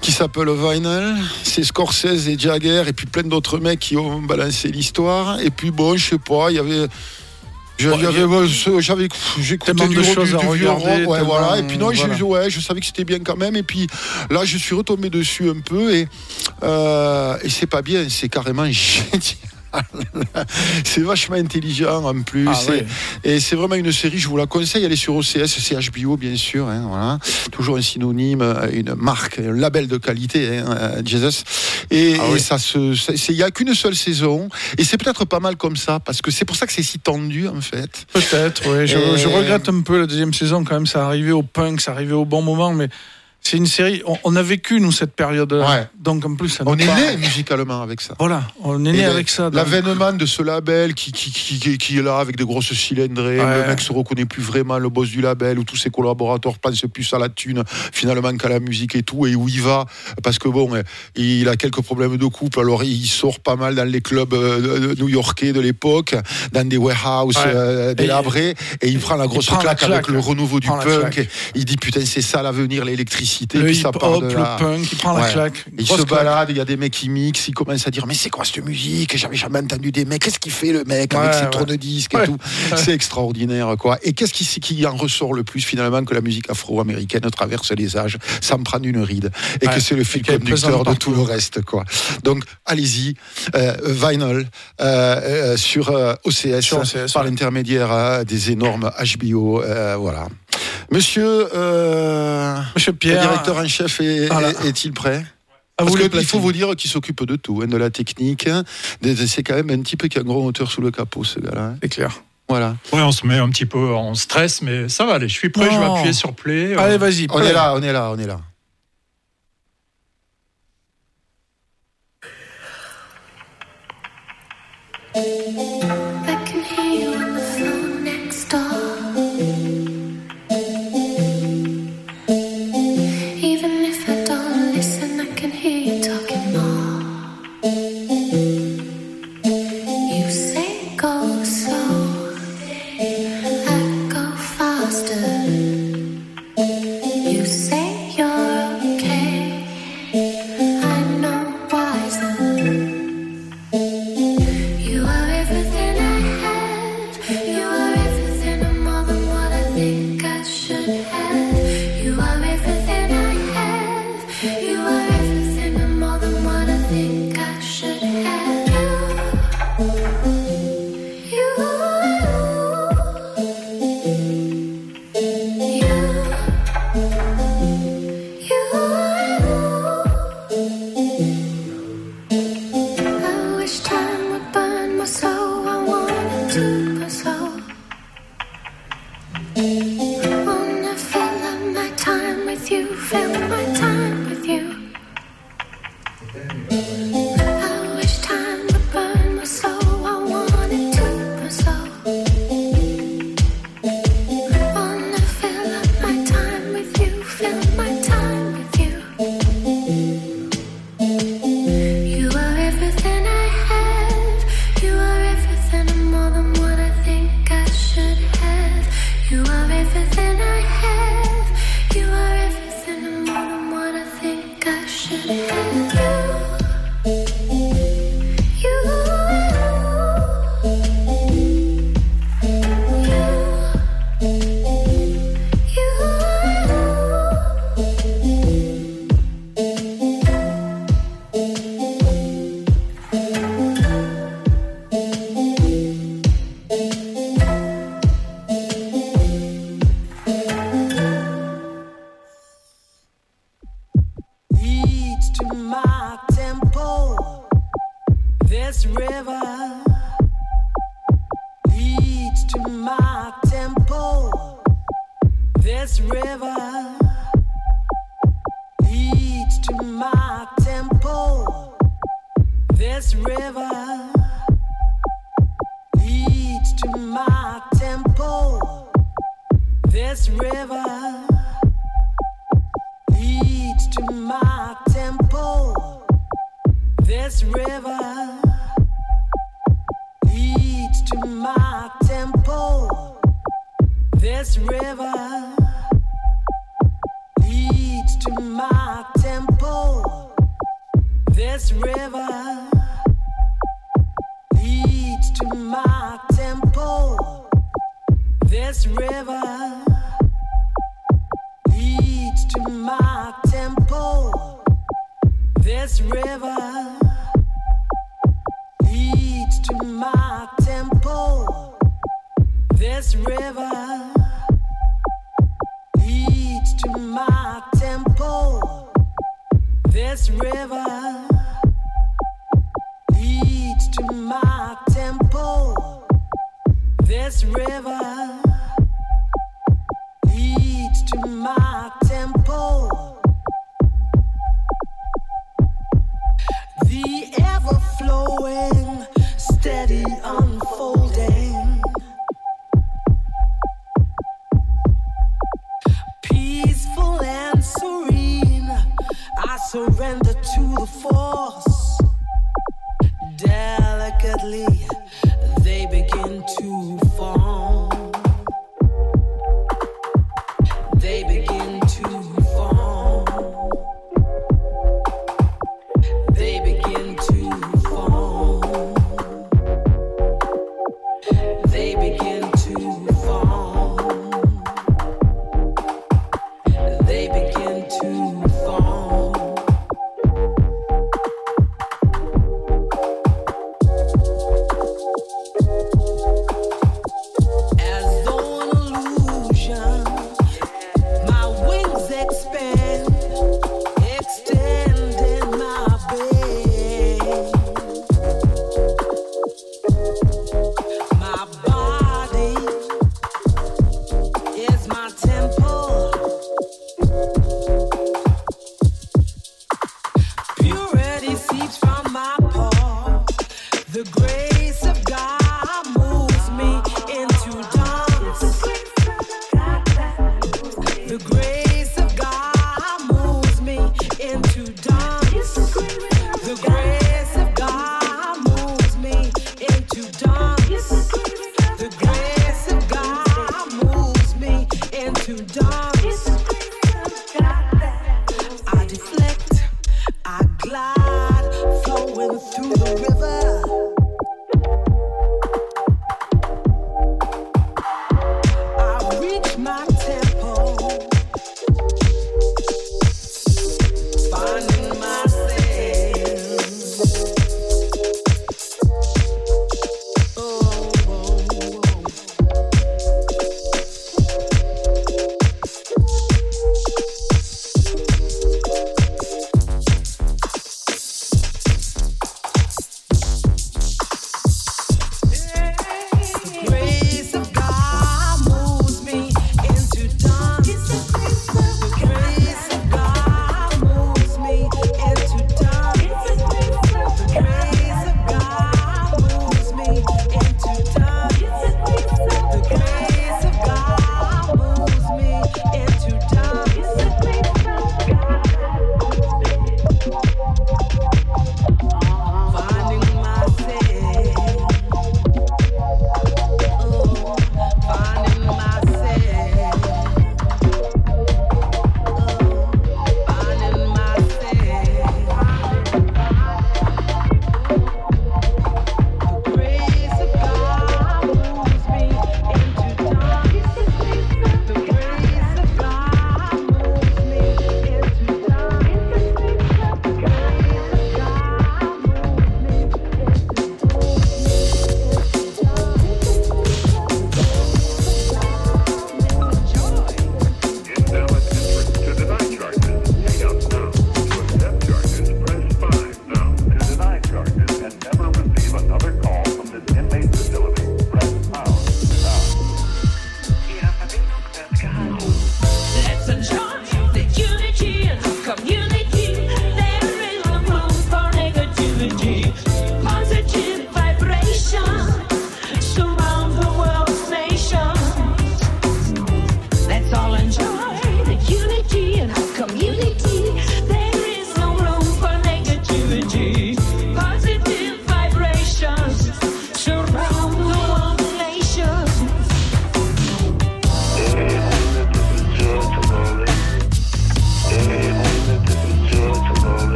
qui s'appelle Vinyl. C'est Scorsese et Jagger et puis plein d'autres mecs qui ont balancé l'histoire. Et puis bon, je sais pas, il y avait. J'avais j'écoutais du, choses à regarder, ouais, voilà. Et puis non, voilà. ouais, je savais que c'était bien quand même. Et puis là, je suis retombé dessus un peu et, euh, et c'est pas bien, c'est carrément génial. c'est vachement intelligent en plus. Ah, Et- ouais. et c'est vraiment une série, je vous la conseille. Elle est sur OCS, c'est HBO bien sûr. hein, voilà. Toujours un synonyme, euh, une marque, un label de qualité, hein, euh, Jesus. Et, Ah et ça se, il y a qu'une seule saison. Et c'est peut-être pas mal comme ça, parce que c'est pour ça que c'est si tendu en fait. Peut-être, oui. Je, Et- je regrette un peu la deuxième saison quand même. Ça arrivait au punk, ça arrivait au bon moment, mais c'est une série. On, on a vécu nous cette période-là. Ouais. Donc en plus, ça On est parle. né musicalement avec ça. Voilà, on est né avec ça. L'avènement de ce label qui, qui, qui, qui- qui est là avec des grosses cylindrées, Ouais. le mec se reconnaît plus vraiment, le boss du label, où tous ses collaborateurs pensent plus à la thune finalement qu'à la musique et tout, et où il va, parce que bon, il a quelques problèmes de couple, alors il sort pas mal dans les clubs euh, new-yorkais de l'époque, dans des warehouses Ouais. euh, délabrés, et il prend la grosse prend la claque, avec le renouveau du punk, il dit putain c'est ça l'avenir, l'électricité, le ça hip-hop, de le punk, il prend la claque. Il se claque. balade, il y a des mecs qui mixent, ils commencent à dire mais c'est quoi cette musique? J'avais jamais entendu des mecs. Qu'est-ce qu'il fait le mec avec Ouais, ses ouais. tourne-disques Ouais. et tout C'est extraordinaire quoi. Et qu'est-ce qui, qui en ressort le plus finalement que la musique afro-américaine traverse les âges? Sans prendre une ride et que c'est le fil conducteur de tout le reste quoi. Donc allez-y, euh, Vinyl euh, euh, sur OCS, Sur OCS, par l'intermédiaire des énormes HBO. voilà. Monsieur, euh, Monsieur le Pierre, directeur en chef, est- Voilà. est- est-il prêt? Parce qu'il faut vous dire qu'il s'occupe de tout, hein, de la technique. hein, C'est quand même un petit peu qui a un gros moteur sous le capot, ce gars-là. hein. C'est clair. Voilà. Ouais, on se met un petit peu en stress, mais ça va aller. Je suis prêt. Je vais appuyer sur play. euh, Allez, vas-y. On est là, on est là, on est là. I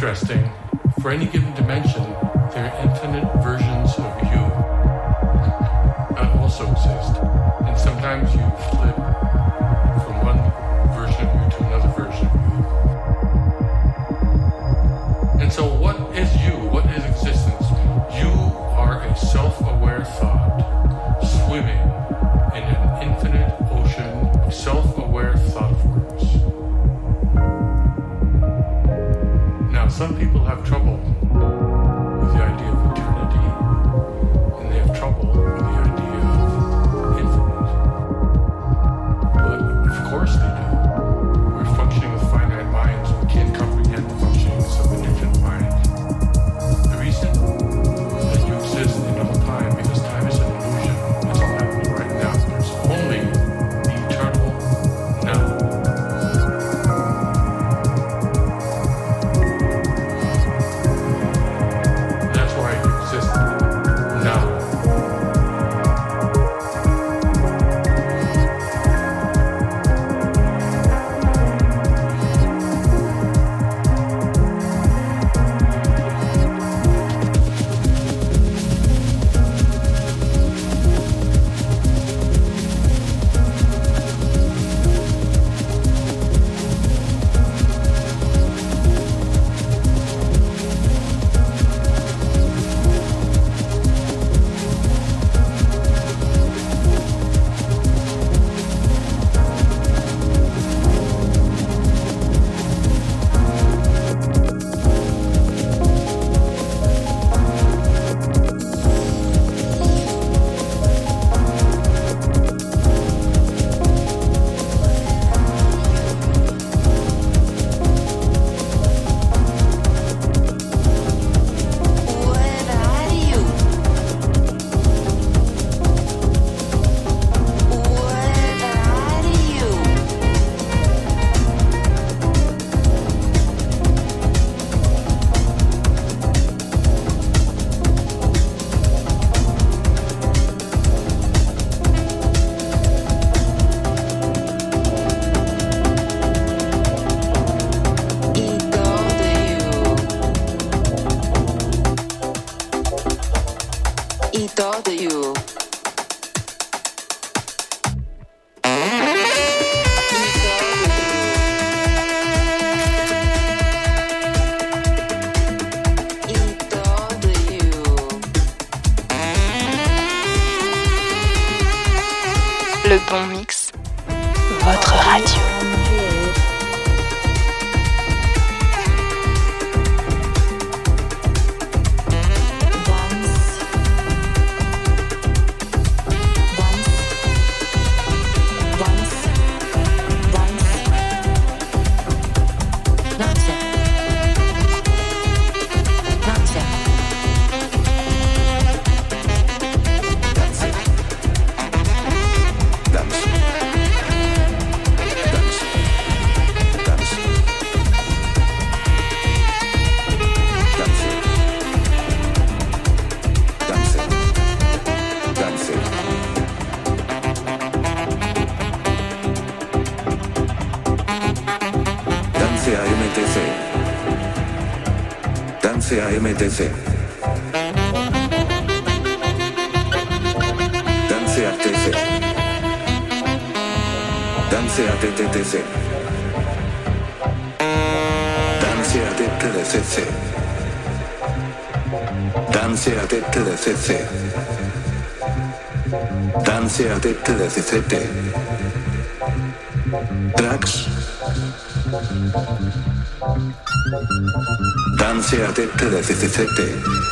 interesting, for any given dimension, there are MTC. Dance a ATC. Dance a ATTTC. Dance a ATTDCC. Dance a ATTDCC. Dance ATTDCCT. detected as a detective.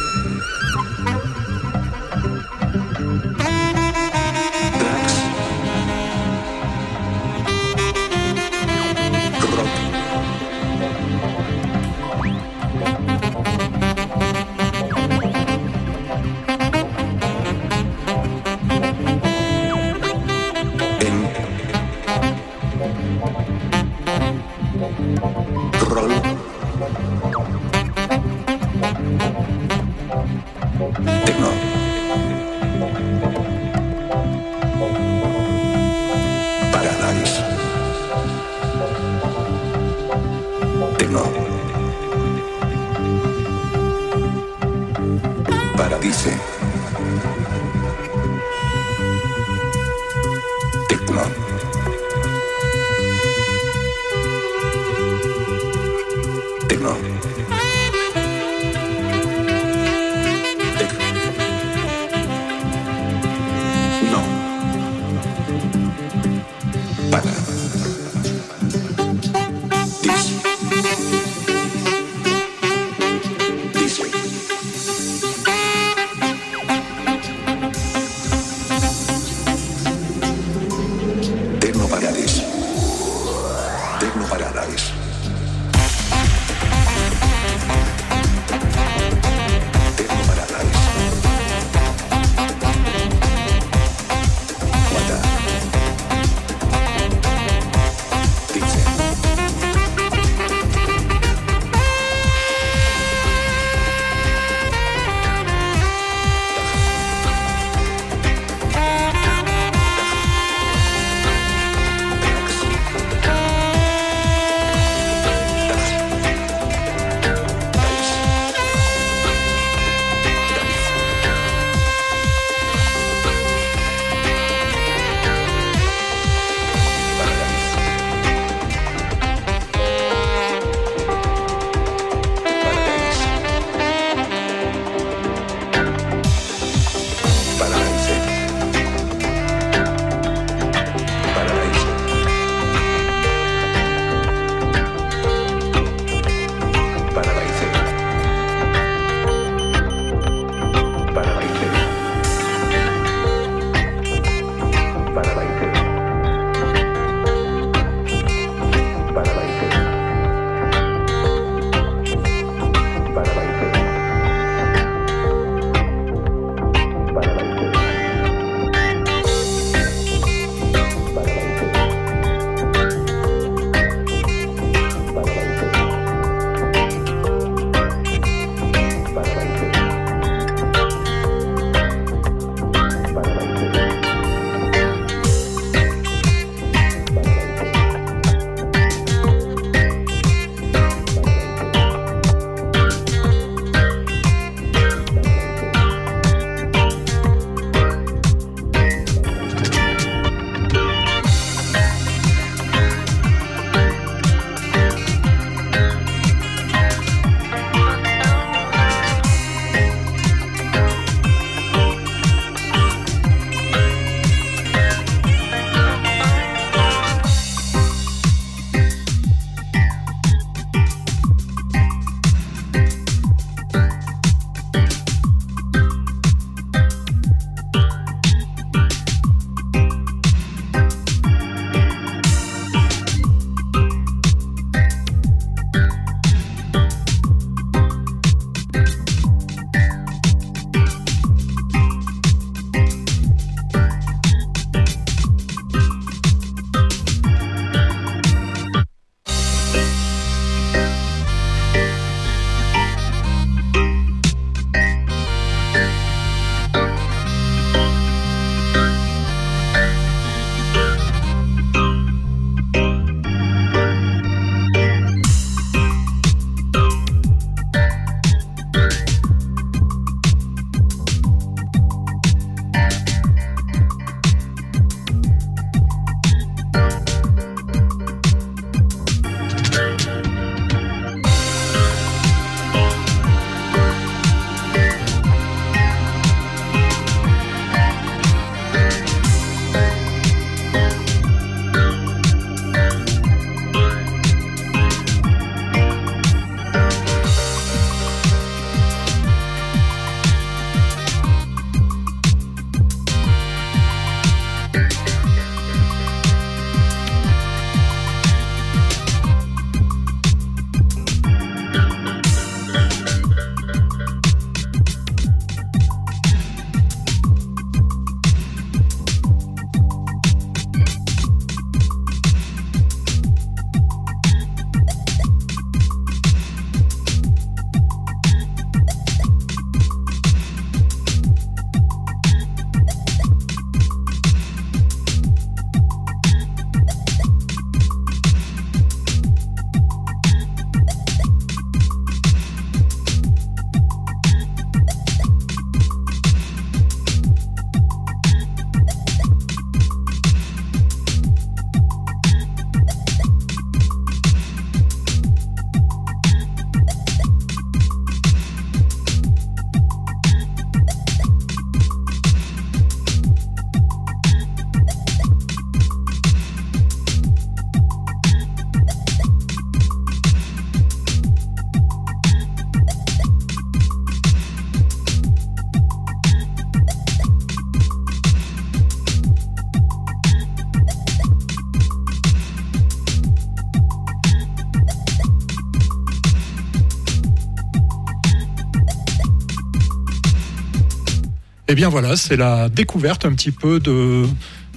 Bien voilà, c'est la découverte un petit peu de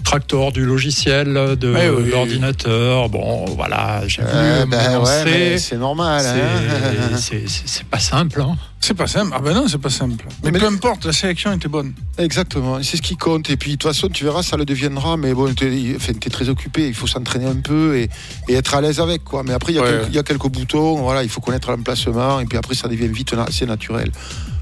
Tractor, du logiciel, de Ouais, oui. l'ordinateur. Bon, voilà, j'ai voulu Euh, me ben ouais, mais c'est normal. hein. C'est- pas simple. Hein. C'est pas simple. Ah ben non, c'est pas simple. Mais, Mais- peu importe, la sélection était bonne. Exactement, c'est ce qui compte. Et puis, de toute façon, tu verras, ça le deviendra. Mais bon, tu es, très occupé. Il faut s'entraîner un peu et, et être à l'aise avec. Quoi. Mais après, il y, a Ouais. quelques- y a quelques boutons. Voilà, il faut connaître l'emplacement. Et puis après, ça devient vite assez naturel.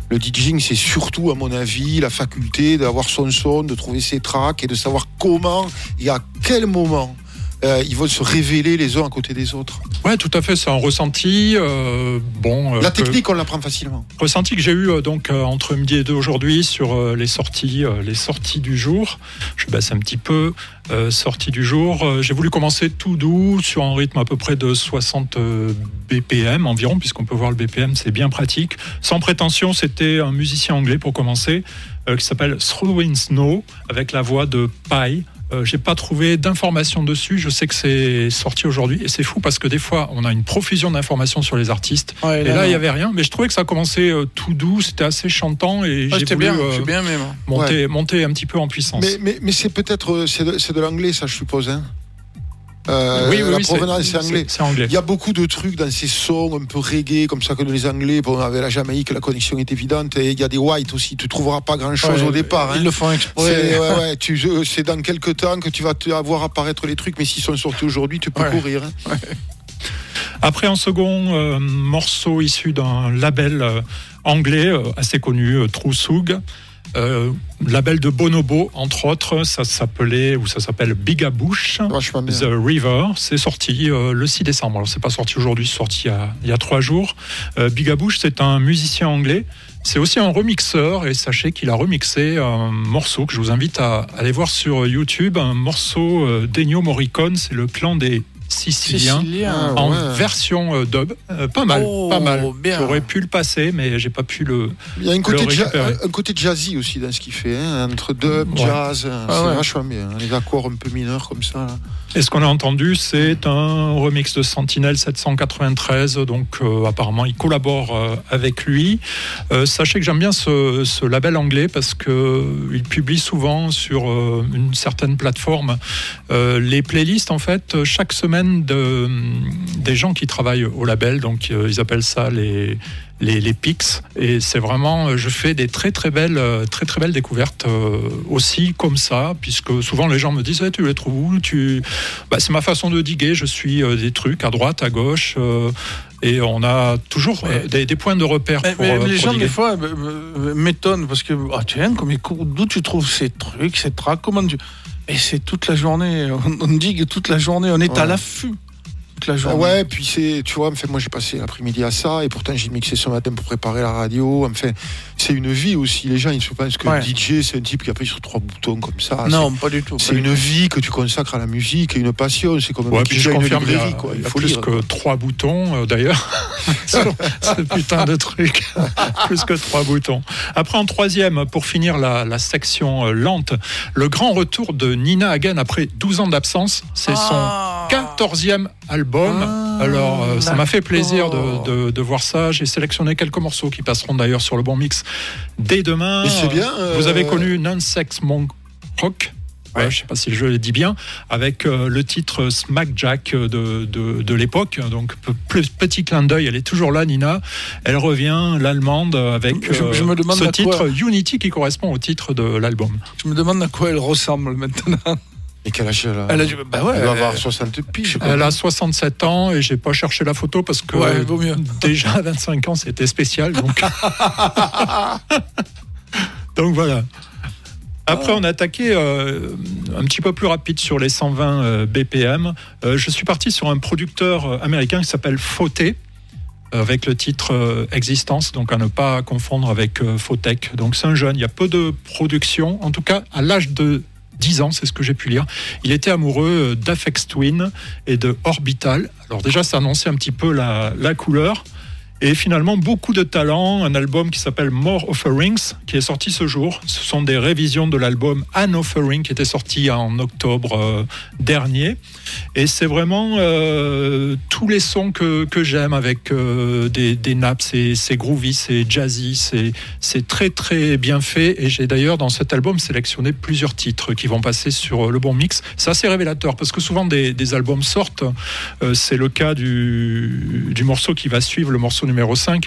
Le DJing, c'est surtout, à mon avis, la faculté d'avoir son son, de trouver ses tracks et de savoir comment et à quel moment euh, ils vont se révéler les uns à côté des autres. Ouais, tout à fait, c'est un ressenti. euh, bon, euh, La que- technique, on l'apprend facilement. ressenti que j'ai eu donc entre midi et deux aujourd'hui sur les sorties, les sorties du jour. Je baisse un petit peu. Sorties du jour. J'ai voulu commencer tout doux sur un rythme à peu près de 60 euh, BPM environ, puisqu'on peut voir le BPM, c'est bien pratique. Sans prétention, c'était un musicien anglais pour commencer qui s'appelle Throwing Snow avec la voix de Pi. Euh, j'ai pas trouvé d'informations dessus. Je sais que c'est sorti aujourd'hui et c'est fou parce que des fois on a une profusion d'informations sur les artistes Ouais, et là, là, il n'y avait rien, mais je trouvais que ça commençait euh, tout doux, c'était assez chantant et j'ai voulu bien, euh, bien moi. monter, monter un petit peu en puissance. Mais, mais, mais c'est peut-être euh, c'est de, c'est de l'anglais, ça, je suppose. Hein Euh, oui, oui, la oui, provenance, c'est anglais. C'est anglais. Il y a beaucoup de trucs dans ces sons un peu reggae, comme ça que les Anglais, bon, avec la Jamaïque, la connexion est évidente. Et il y a des whites aussi. Tu trouveras pas grand chose Ouais, au départ. Ils hein. le font C'est exprès. ouais, ouais, c'est dans quelques temps que tu vas te avoir apparaître les trucs, mais s'ils sont sortis aujourd'hui, tu peux Ouais. courir. hein. Après, en second, euh, morceau issu d'un label euh, anglais euh, assez connu, True Soug. Euh, label de Bonobo, entre autres, ça s'appelait ou ça s'appelle Bigabush. The River, c'est sorti euh, le 6 décembre. Alors, c'est pas sorti aujourd'hui, c'est sorti il y a, il y a trois jours. Euh, Bigabush, c'est un musicien anglais. C'est aussi un remixeur et sachez qu'il a remixé un morceau que je vous invite à aller voir sur YouTube, un morceau euh, d'Ennio Morricone, c'est le clan des Sicilien. En ouais. version euh, dub. Euh, pas mal, Oh, pas mal. bien. J'aurais pu le passer, mais j'ai pas pu le. Il y a un côté, un côté jazzy aussi dans ce qu'il fait, hein, entre dub, Ouais. jazz. hein, Ah c'est ouais. vachement bien. hein, Les accords un peu mineurs comme ça. là. Et ce qu'on a entendu, c'est un remix de Sentinel 793. Donc, euh, apparemment, il collabore euh, avec lui. Euh, sachez que j'aime bien ce, ce label anglais parce que euh, il publie souvent sur une certaine plateforme les playlists. En fait, chaque semaine de, des gens qui travaillent au label. Donc, ils appellent ça les les, les pics. Et c'est vraiment euh, je fais des très très belles euh, très très belles découvertes euh, aussi comme ça puisque souvent les gens me disent Eh, tu les trouves où tu bah, c'est ma façon de diguer je suis euh, des trucs à droite à gauche euh, et on a toujours Mais- des, des points de repère Mais, pour, mais euh, les pour gens, des fois, m'étonnent parce que, ah, tiens, d'où tu trouves ces trucs, ces tracks, comment tu. Et c'est toute la journée, on, on digue toute la journée, on est à l'affût ouais, puis c'est, tu vois, enfin, moi j'ai passé l'après-midi à ça, et pourtant j'ai mixé ce matin pour préparer la radio. Enfin, c'est une vie aussi. Les gens, ils se pensent que Ouais. DJ, c'est un type qui appuie sur trois boutons comme ça. non, pas du tout. C'est, une vie que tu consacres à la musique et une passion. C'est comme un Ouais, puis je une confirme, il y a, librairie, quoi. il y Il a faut plus lire. que trois boutons euh, d'ailleurs sur ce putain de truc. plus que trois boutons. Après, en troisième, pour finir la, la section euh, lente, le grand retour de Nina Hagen après 12 ans d'absence. C'est Ah. son 14e album. Ah, Alors, euh, ça m'a fait plaisir de, de- de voir ça. J'ai sélectionné quelques morceaux qui passeront d'ailleurs sur le bon mix dès demain. Bien, euh, Vous avez connu Non-Sex Monk Rock Ouais, je sais pas si je le dis bien, avec euh, le titre Smack Jack de, de, de l'époque. Donc, pe- pe- petit clin d'œil, elle est toujours là, Nina. Elle revient, l'allemande, avec Je- je me euh, demande ce quoi- titre Unity qui correspond au titre de l'album. Je me demande à quoi elle ressemble maintenant. Et quel âge elle a Elle a bah ouais, Elle doit elle- avoir 60 piges. quoi. Elle a 67 ans et j'ai pas cherché la photo parce que Ouais, vaut mieux. déjà à 25 ans c'était spécial. Donc, donc voilà. Après, on a attaqué euh, un petit peu plus rapide sur les 120 euh, BPM. Euh, je suis parti sur un producteur américain qui s'appelle Fauté, avec le titre euh, Existence, donc à ne pas confondre avec euh, Fautec. Donc c'est un jeune, il y a peu de production, en tout cas à l'âge de 10 ans, c'est ce que j'ai pu lire. Il était amoureux euh, d'Afex Twin et de Orbital. Alors déjà, ça annonçait un petit peu la, la couleur. Et finalement, beaucoup de talent. Un album qui s'appelle More Offerings, qui est sorti ce jour. Ce sont des révisions de l'album An Offering, qui était sorti en octobre euh, dernier. Et c'est vraiment euh, tous les sons que, que j'aime avec euh, des, des nappes. C'est groovy, c'est jazzy, c'est très très bien fait. Et j'ai d'ailleurs dans cet album sélectionné plusieurs titres qui vont passer sur le bon mix. C'est assez révélateur parce que souvent des, des albums sortent. Euh, c'est le cas du, du morceau qui va suivre, le morceau numéro 5.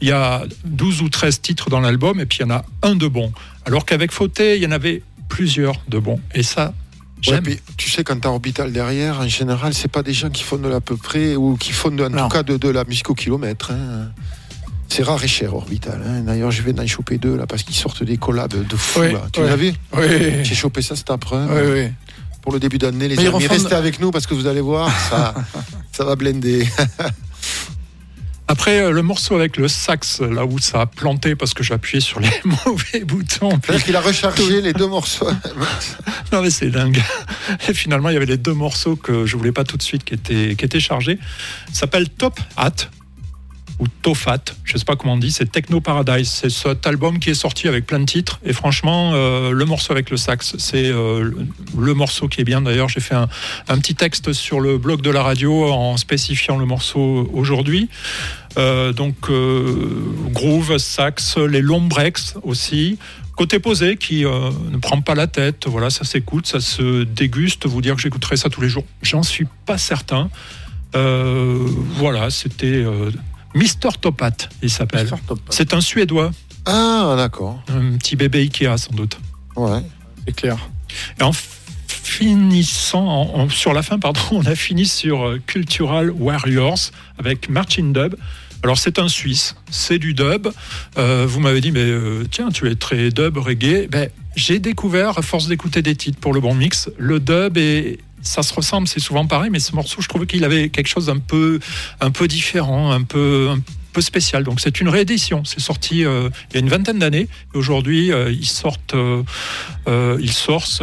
Il y a 12 ou 13 titres dans l'album et puis il y en a un de bon. Alors qu'avec Fauté, il y en avait plusieurs de bons. Et ça, Ouais, tu sais, quand t'as Orbital derrière, en général, c'est pas des gens qui font de l'à peu près ou qui font de- en Non. tout cas de, de la musique au kilomètre. hein. C'est rare et cher, Orbital. hein. D'ailleurs, je vais d'en choper deux là parce qu'ils sortent des collabs de fou. Oui, là. Tu oui. l'as vu Oui, J'ai chopé ça cet après oui, pour le début d'année. Les Mais amis, refont restez avec nous parce que vous allez voir, ça, ça va blender. Après, euh, le morceau avec le sax, là où ça a planté parce que j'ai appuyé sur les mauvais boutons. C'est-à-dire qu'il a rechargé les deux morceaux. Non mais c'est dingue. Et finalement, il y avait les deux morceaux que je voulais pas tout de suite qui étaient, qui étaient chargés. Ça s'appelle Top Hat ou Tofat, je sais pas comment on dit, c'est Techno Paradise. C'est cet album qui est sorti avec plein de titres. Et franchement, euh, le morceau avec le sax, c'est euh, le- morceau qui est bien. D'ailleurs, j'ai fait un, petit texte sur le blog de la radio en spécifiant le morceau aujourd'hui. Euh, donc groove, sax, les long breaks aussi. Côté posé qui ne prend pas la tête, voilà, ça s'écoute, ça se déguste. Vous dire que j'écouterai ça tous les jours, j'en suis pas certain. Voilà, c'était Mister Topat, il s'appelle. Mr. Topat. C'est un Suédois, Ah, d'accord. un petit bébé Ikea sans doute. Ouais. C'est clair. Et en finissant, en- en- sur la fin, pardon, on a fini sur euh, Cultural Warriors avec Martin Dub. Alors c'est un Suisse, c'est du dub. Euh, vous m'avez dit, mais euh, tiens, tu es très dub, reggae. Ben, j'ai découvert, à force d'écouter des titres pour le bon mix, le dub et ça se ressemble, c'est souvent pareil, mais ce morceau, je trouvais qu'il avait quelque chose d'un peu, un peu différent, un peu, un peu spécial. Donc c'est une réédition. C'est sorti euh, il y a une vingtaine d'années. Et aujourd'hui, euh, ils sortent, euh, euh, ils sortent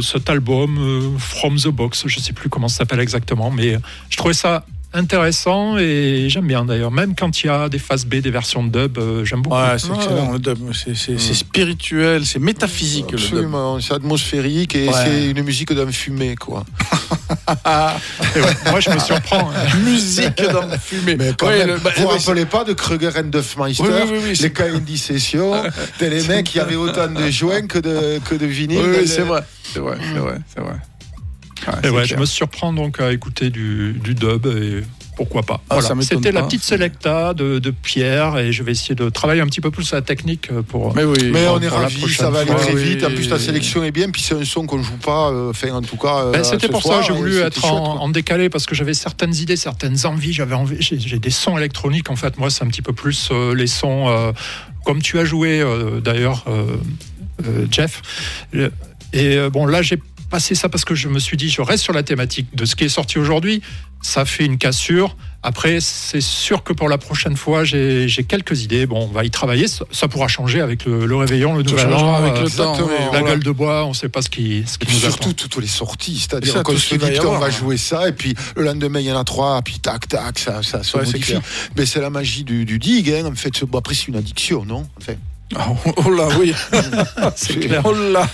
cet, album From the Box. Je sais plus comment ça s'appelle exactement, mais je trouvais ça intéressant et j'aime bien d'ailleurs. Même quand il y a des phases B, des versions de dub, euh, j'aime beaucoup. Ouais, c'est excellent. Le dub, c'est- c'est c'est spirituel, c'est métaphysique le dub. Absolument, c'est atmosphérique et Ouais. c'est une musique d'un fumé, quoi. Et ouais, moi, je me surprends. Musique dans le fumée. Mais quand Ouais, même, le- bah, vous rappelez pas de Kruger and Duffmeister, Oui, oui, oui, les Candy Sessions, t'es les mecs qui avaient autant de joints que de, que de vinyle. Oui, c'est vrai. C'est vrai, c'est vrai, c'est vrai. Ouais, Et c'est ouais, je me surprends donc à écouter du, du dub et pourquoi pas. Ah, Voilà. C'était la petite selecta de, de Pierre et je vais essayer de travailler un petit peu plus la technique pour. Mais oui. Mais on est la ravis, ça va aller très oui. vite. En plus, ta sélection est bien, puis c'est un son qu'on joue pas, euh, enfin, en tout cas. euh, Ben, c'était ce pour soir, ça j'ai voulu c'était être chouette, en, en décalé parce que j'avais certaines idées, certaines envies. J'avais envie, j'ai, des sons électroniques en fait. Moi, c'est un petit peu plus euh, les sons euh, comme tu as joué euh, d'ailleurs, euh, euh, Jeff. Et euh, bon, là, j'ai passé ça parce que je me suis dit, je reste sur la thématique de ce qui est sorti aujourd'hui. Ça fait une cassure. Après, c'est sûr que pour la prochaine fois, j'ai, quelques idées. Bon, on va y travailler. Ça, ça pourra changer avec le, le réveillon, le nouvel an, avec euh, le temps. exactement. oui, la voilà. gueule de bois. On ne sait pas ce qui, ce qui nous surtout attend. toutes les sorties, C'est c'est-à-dire tout ce se qu'il va va jouer ça, et puis le lendemain il y en a trois, puis tac tac, ça, ça se Ouais, modifie. Mais c'est la magie du, du dig, hein, en fait. Bon, après c'est une addiction, non? Enfin, Oh là, oui. C'est clair. Oh là.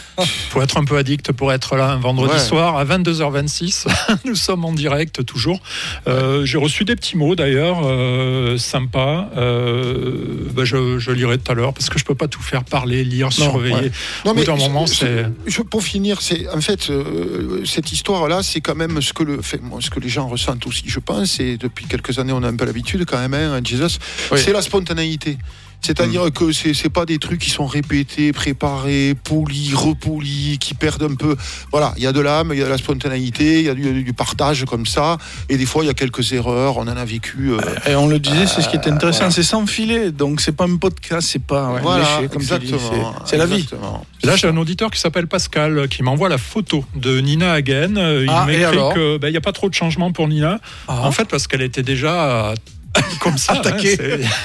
faut être un peu addict pour être là un vendredi Ouais. soir à 22h26. Nous sommes en direct toujours. Euh, J'ai reçu des petits mots d'ailleurs, euh, sympa. Euh, bah, je, je lirai tout à l'heure parce que je peux pas tout faire parler, lire, surveiller. ouais. Non, Au bout d'un je- moment, c'est. pour finir, c'est en fait euh, cette histoire-là, c'est quand même ce que le, fait, ce que les gens ressentent aussi, je pense. Et depuis quelques années, on a un peu l'habitude quand même. Hein, Jesus, Oui. c'est la spontanéité. C'est-à-dire que c'est c'est pas des trucs qui sont répétés, préparés, polis, repolis, qui perdent un peu. Voilà, il y a de l'âme, il y a de la spontanéité, il y a du, du partage comme ça. Et des fois, il y a quelques erreurs. On en a vécu. euh, Et on le disait, c'est ce qui est intéressant, c'est sans filet. Donc c'est pas un podcast, c'est pas ouais, voilà, léché, comme exactement. C'est- C'est la vie. exactement. Là, j'ai un auditeur qui s'appelle Pascal euh, qui m'envoie la photo de Nina Hagen. Euh, Il Ah, m'écrit qu'il n'y a pas trop de changements pour Nina. Ah. En fait, parce qu'elle était déjà comme ça. Attaqué.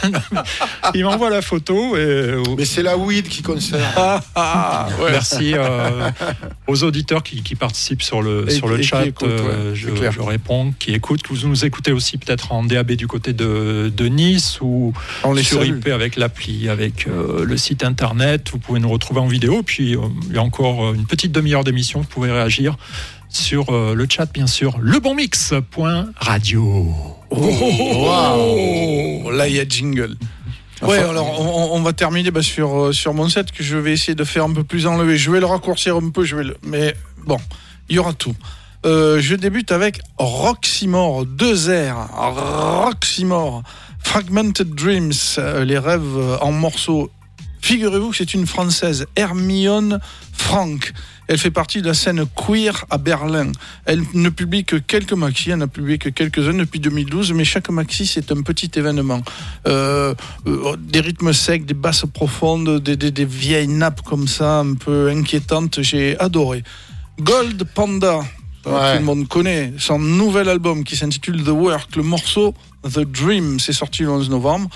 hein, il m'envoie la photo et Mais c'est la weed qui concerne. Ah, ah, ouais. Merci euh, aux auditeurs qui, qui participent sur le, Et sur le chat. euh, ouais, je, réponds, qui écoutent, que vous nous écoutez aussi peut-être en DAB du côté de, de Nice ou On les sur salue. IP avec l'appli, avec euh, le site internet. Vous pouvez nous retrouver en vidéo. Puis euh, il y a encore une petite demi-heure d'émission. Vous pouvez réagir sur euh, le chat, bien sûr. Lebonmix.radio. Oh, là, il y a jingle. Ouais, alors on, on va terminer bah, sur, euh, sur mon set que je vais essayer de faire un peu plus enlevé. Je vais le raccourcir un peu, je vais le... mais bon, il y aura tout. Euh, je débute avec Roxymore, deux R, Roxymore, Fragmented Dreams, euh, les rêves en morceaux. Figurez-vous que c'est une Française, Hermione Frank. Elle fait partie de la scène queer à Berlin. Elle ne publie que quelques maxi, elle n'a publié que quelques-uns depuis 2012, mais chaque maxi c'est un petit événement. Euh, euh, des rythmes secs, des basses profondes, des, des- des vieilles nappes comme ça, un peu inquiétantes, j'ai adoré. Gold Panda, euh, Ouais. tout le monde connaît, son nouvel album qui s'intitule The Work, le morceau The Dream, c'est sorti le 11 novembre.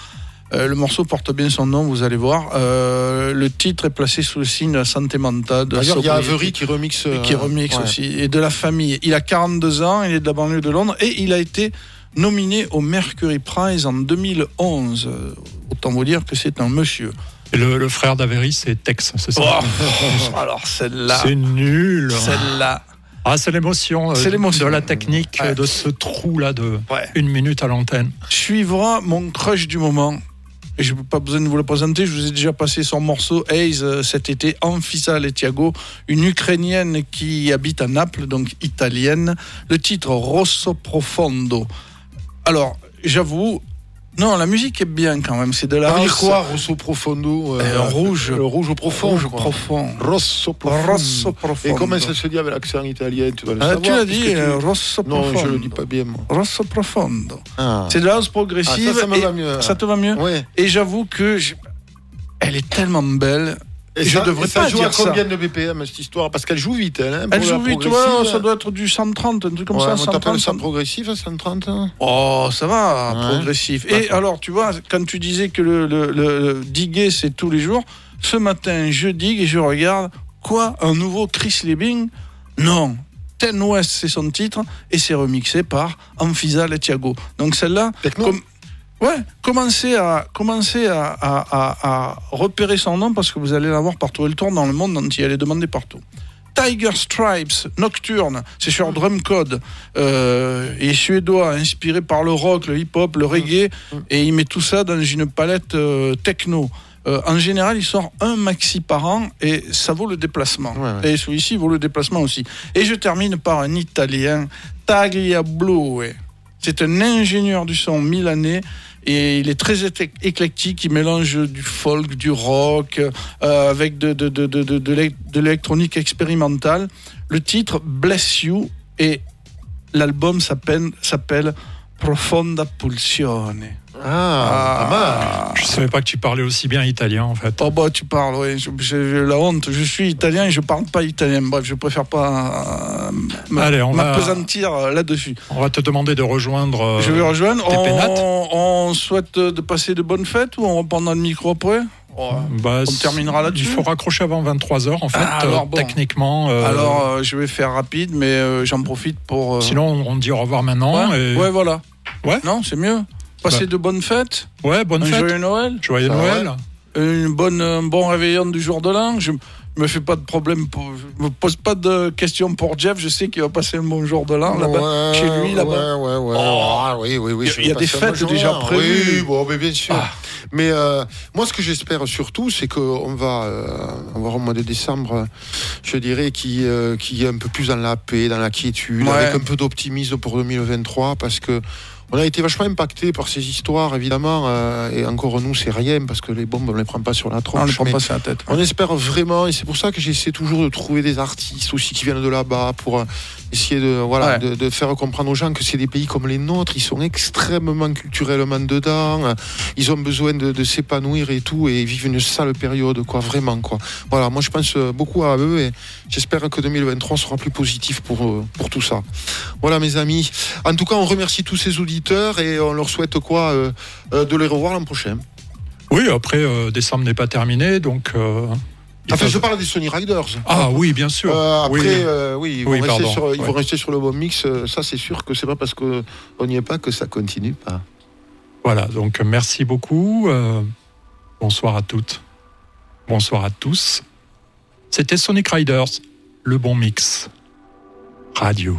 Euh, le morceau porte bien son nom, vous allez voir. Euh, le titre est placé sous le signe de la santé mentale. de la D'ailleurs, il y a Avery qui remixe. euh, qui remixe ouais. aussi, et de la famille. Il a 42 ans, il est de la banlieue de Londres, et il a été nominé au Mercury Prize en 2011. Euh, Autant vous dire que c'est un monsieur. Et le, le frère d'Avery, c'est Tex, c'est ça Oh, alors celle-là, C'est nul. celle-là, Ah, c'est l'émotion. euh, C'est l'émotion. De la technique, Ouais. de ce trou-là de Ouais. une minute à l'antenne. suivra mon crush du moment. Je n'ai pas besoin de vous le présenter, je vous ai déjà passé son morceau Haze euh, cet été, Amphisa Letiago, une Ukrainienne qui habite à Naples, donc italienne. Le titre Rosso Profondo. Alors, j'avoue, non, la musique est bien quand même, c'est de la Ça veut dire house. quoi, Rosso Profondo euh, Euh, rouge. Le rouge au profond. Rouge quoi. profond. Rosso Profondo. Rosso Profondo. Et comment ça se dit avec l'accent italien Tu vas le Ah, savoir. tu l'as dit, tu- euh, Rosso Non, Profondo. je le dis pas bien, moi. Rosso Profondo. Ah. C'est de la house Ah, progressive. ça, ça me et- va mieux. Ça te va mieux Ouais. Et j'avoue que je- elle est tellement belle. Et je ça, devrais et ça pas joue à dire ça. combien de BPM cette histoire? Parce qu'elle joue vite, elle. Hein, Elle joue vite, ouais, progressive. ça doit être du 130, un truc comme Ouais, ça. on t'appelle 130, ça progressif, 130 hein? Oh, ça va, Ouais. progressif. Et alors, tu vois, quand tu disais que le, le, le- le diguer, c'est tous les jours, ce matin, je digue et je regarde, quoi, un nouveau Chris Liebing? Non. Ten West, c'est son titre, et c'est remixé par Amphisa Letiago. Donc celle-là, comme- ouais, commencez à, commencez à, à- à- à repérer son nom parce que vous allez la voir partout. Elle tourne dans le monde entier, elle est demandée partout. Tiger Stripes, Nocturne, c'est sur Drum Code. Euh, il est suédois, inspiré par le rock, le hip-hop, le reggae, et il met tout ça dans une palette euh, techno. Euh, en général, il sort un maxi par an et ça vaut le déplacement. Ouais, ouais. Et celui-ci vaut le déplacement aussi. Et je termine par un Italien, Tagliabue. C'est un ingénieur du son milanais il est très éclec- éclectique. Il mélange du folk, du rock, euh, avec de, de, de, de, de, de l'é- de l'électronique expérimentale. Le titre Bless You et l'album s'appelle Profonda Pulsione. Ah, mal. Je savais pas que tu parlais aussi bien italien en fait. Oh bah tu parles, oui. J'ai la honte. Je suis italien et je parle pas italien. Bref, je préfère pas euh, m- Allez, on va- m'apesantir euh, là-dessus. On va te demander de rejoindre. euh, je vais rejoindre. tes. On, on souhaite de passer de bonnes fêtes ou on reprendra le micro après? Oh, bah, On terminera là-dessus. Il faut raccrocher avant 23h en fait. Ah, alors euh, bon. Techniquement. euh, Alors euh, je vais faire rapide, mais euh, j'en profite pour. euh, Sinon, on dit au revoir maintenant. ouais, et- ouais, voilà. Ouais. Non, c'est mieux. Passer Bah. de bonnes fêtes. Ouais, bonne fête. joyeux Noël. Joyeux Ça Noël. une bonne, un bon réveillon du jour de l'an. Je me fais pas de problème, pour, je me pose pas de questions pour Jeff. Je sais qu'il va passer un bon jour de l'an là-bas, Ouais, chez lui là-bas. Ouais, ouais, ouais. Oh. Ah, oui, oui, oui. Il y a- y des fêtes déjà prévues. Oui, bon, mais bien sûr. Ah. Mais euh, moi, ce que j'espère surtout, c'est qu'on va euh, avoir au mois de décembre, je dirais, qui, euh, qui est un peu plus dans la paix, dans la quiétude, Ouais. avec un peu d'optimisme pour 2023, parce que on a été vachement impacté par ces histoires, évidemment, euh, et encore nous, c'est rien, parce que les bombes, on ne les prend pas sur la tronche. On ne prend pas la tête. on espère vraiment, et c'est pour ça que j'essaie toujours de trouver des artistes aussi qui viennent de là-bas pour euh, essayer de, voilà, Ouais. de, de faire comprendre aux gens que c'est des pays comme les nôtres, ils sont extrêmement culturellement dedans, ils ont besoin de, de s'épanouir et tout, et ils vivent une sale période, quoi, vraiment, quoi. Voilà, moi je pense euh, beaucoup à eux et j'espère que 2023 sera plus positif pour, euh, pour tout ça. Voilà, mes amis. En tout cas, on remercie tous ces auditeurs auditeurs et on leur souhaite quoi euh, euh, De les revoir l'an prochain. Oui, après, euh, décembre n'est pas terminé, donc. Euh, Enfin, je parle des Sony Riders. Ah oui, bien sûr. Euh, après, Oui. euh, oui, ils, vont, Oui, rester sur, ils vont Ouais. rester sur le bon mix. euh, Ça, c'est sûr que c'est pas parce qu'on n'y est pas que ça continue pas. Voilà, donc merci beaucoup. euh, bonsoir à toutes. Bonsoir à tous. C'était Sonic Riders, le bon mix. Radio.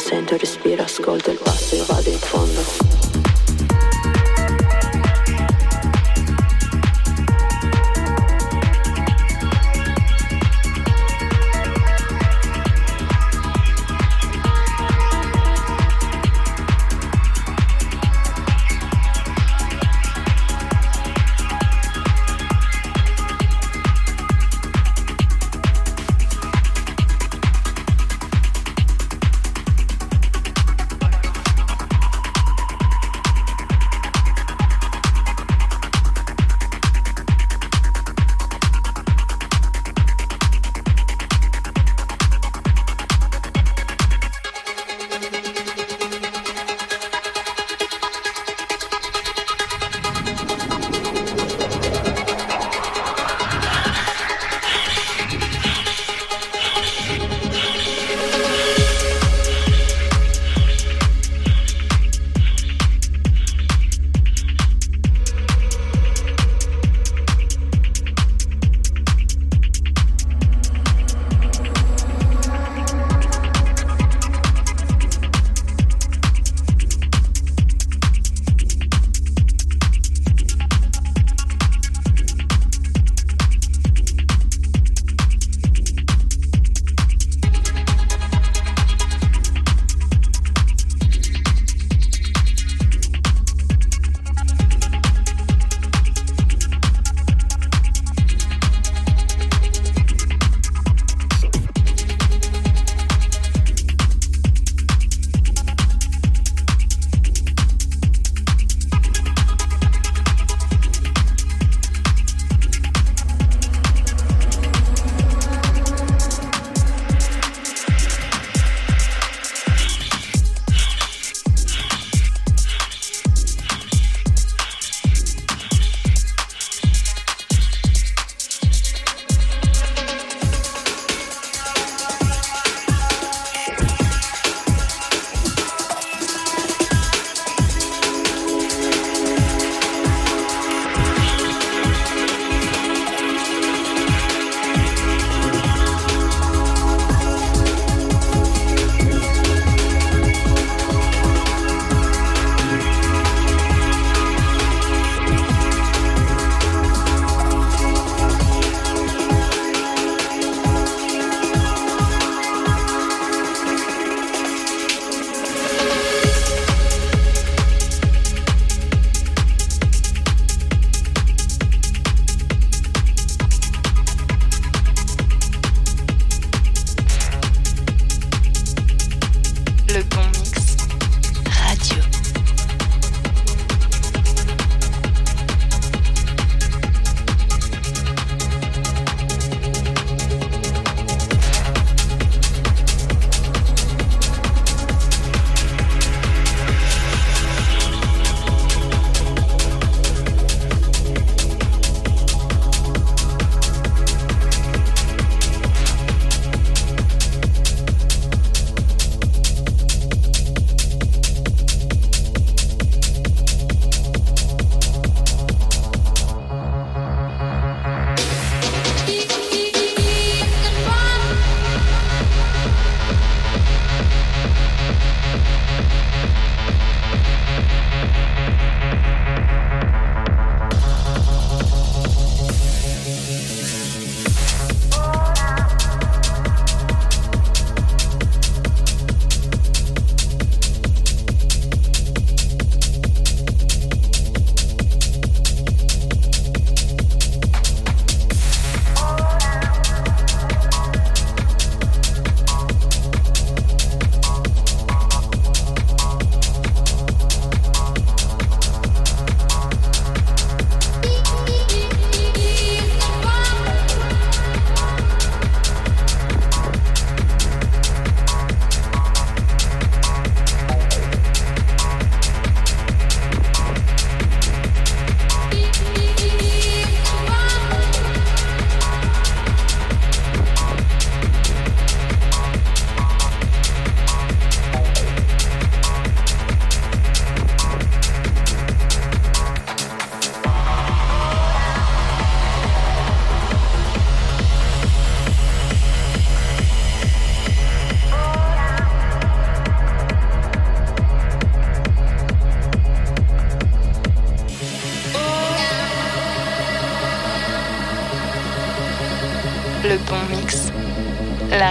Sento il respiro, ascolto il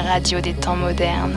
radio des temps modernes.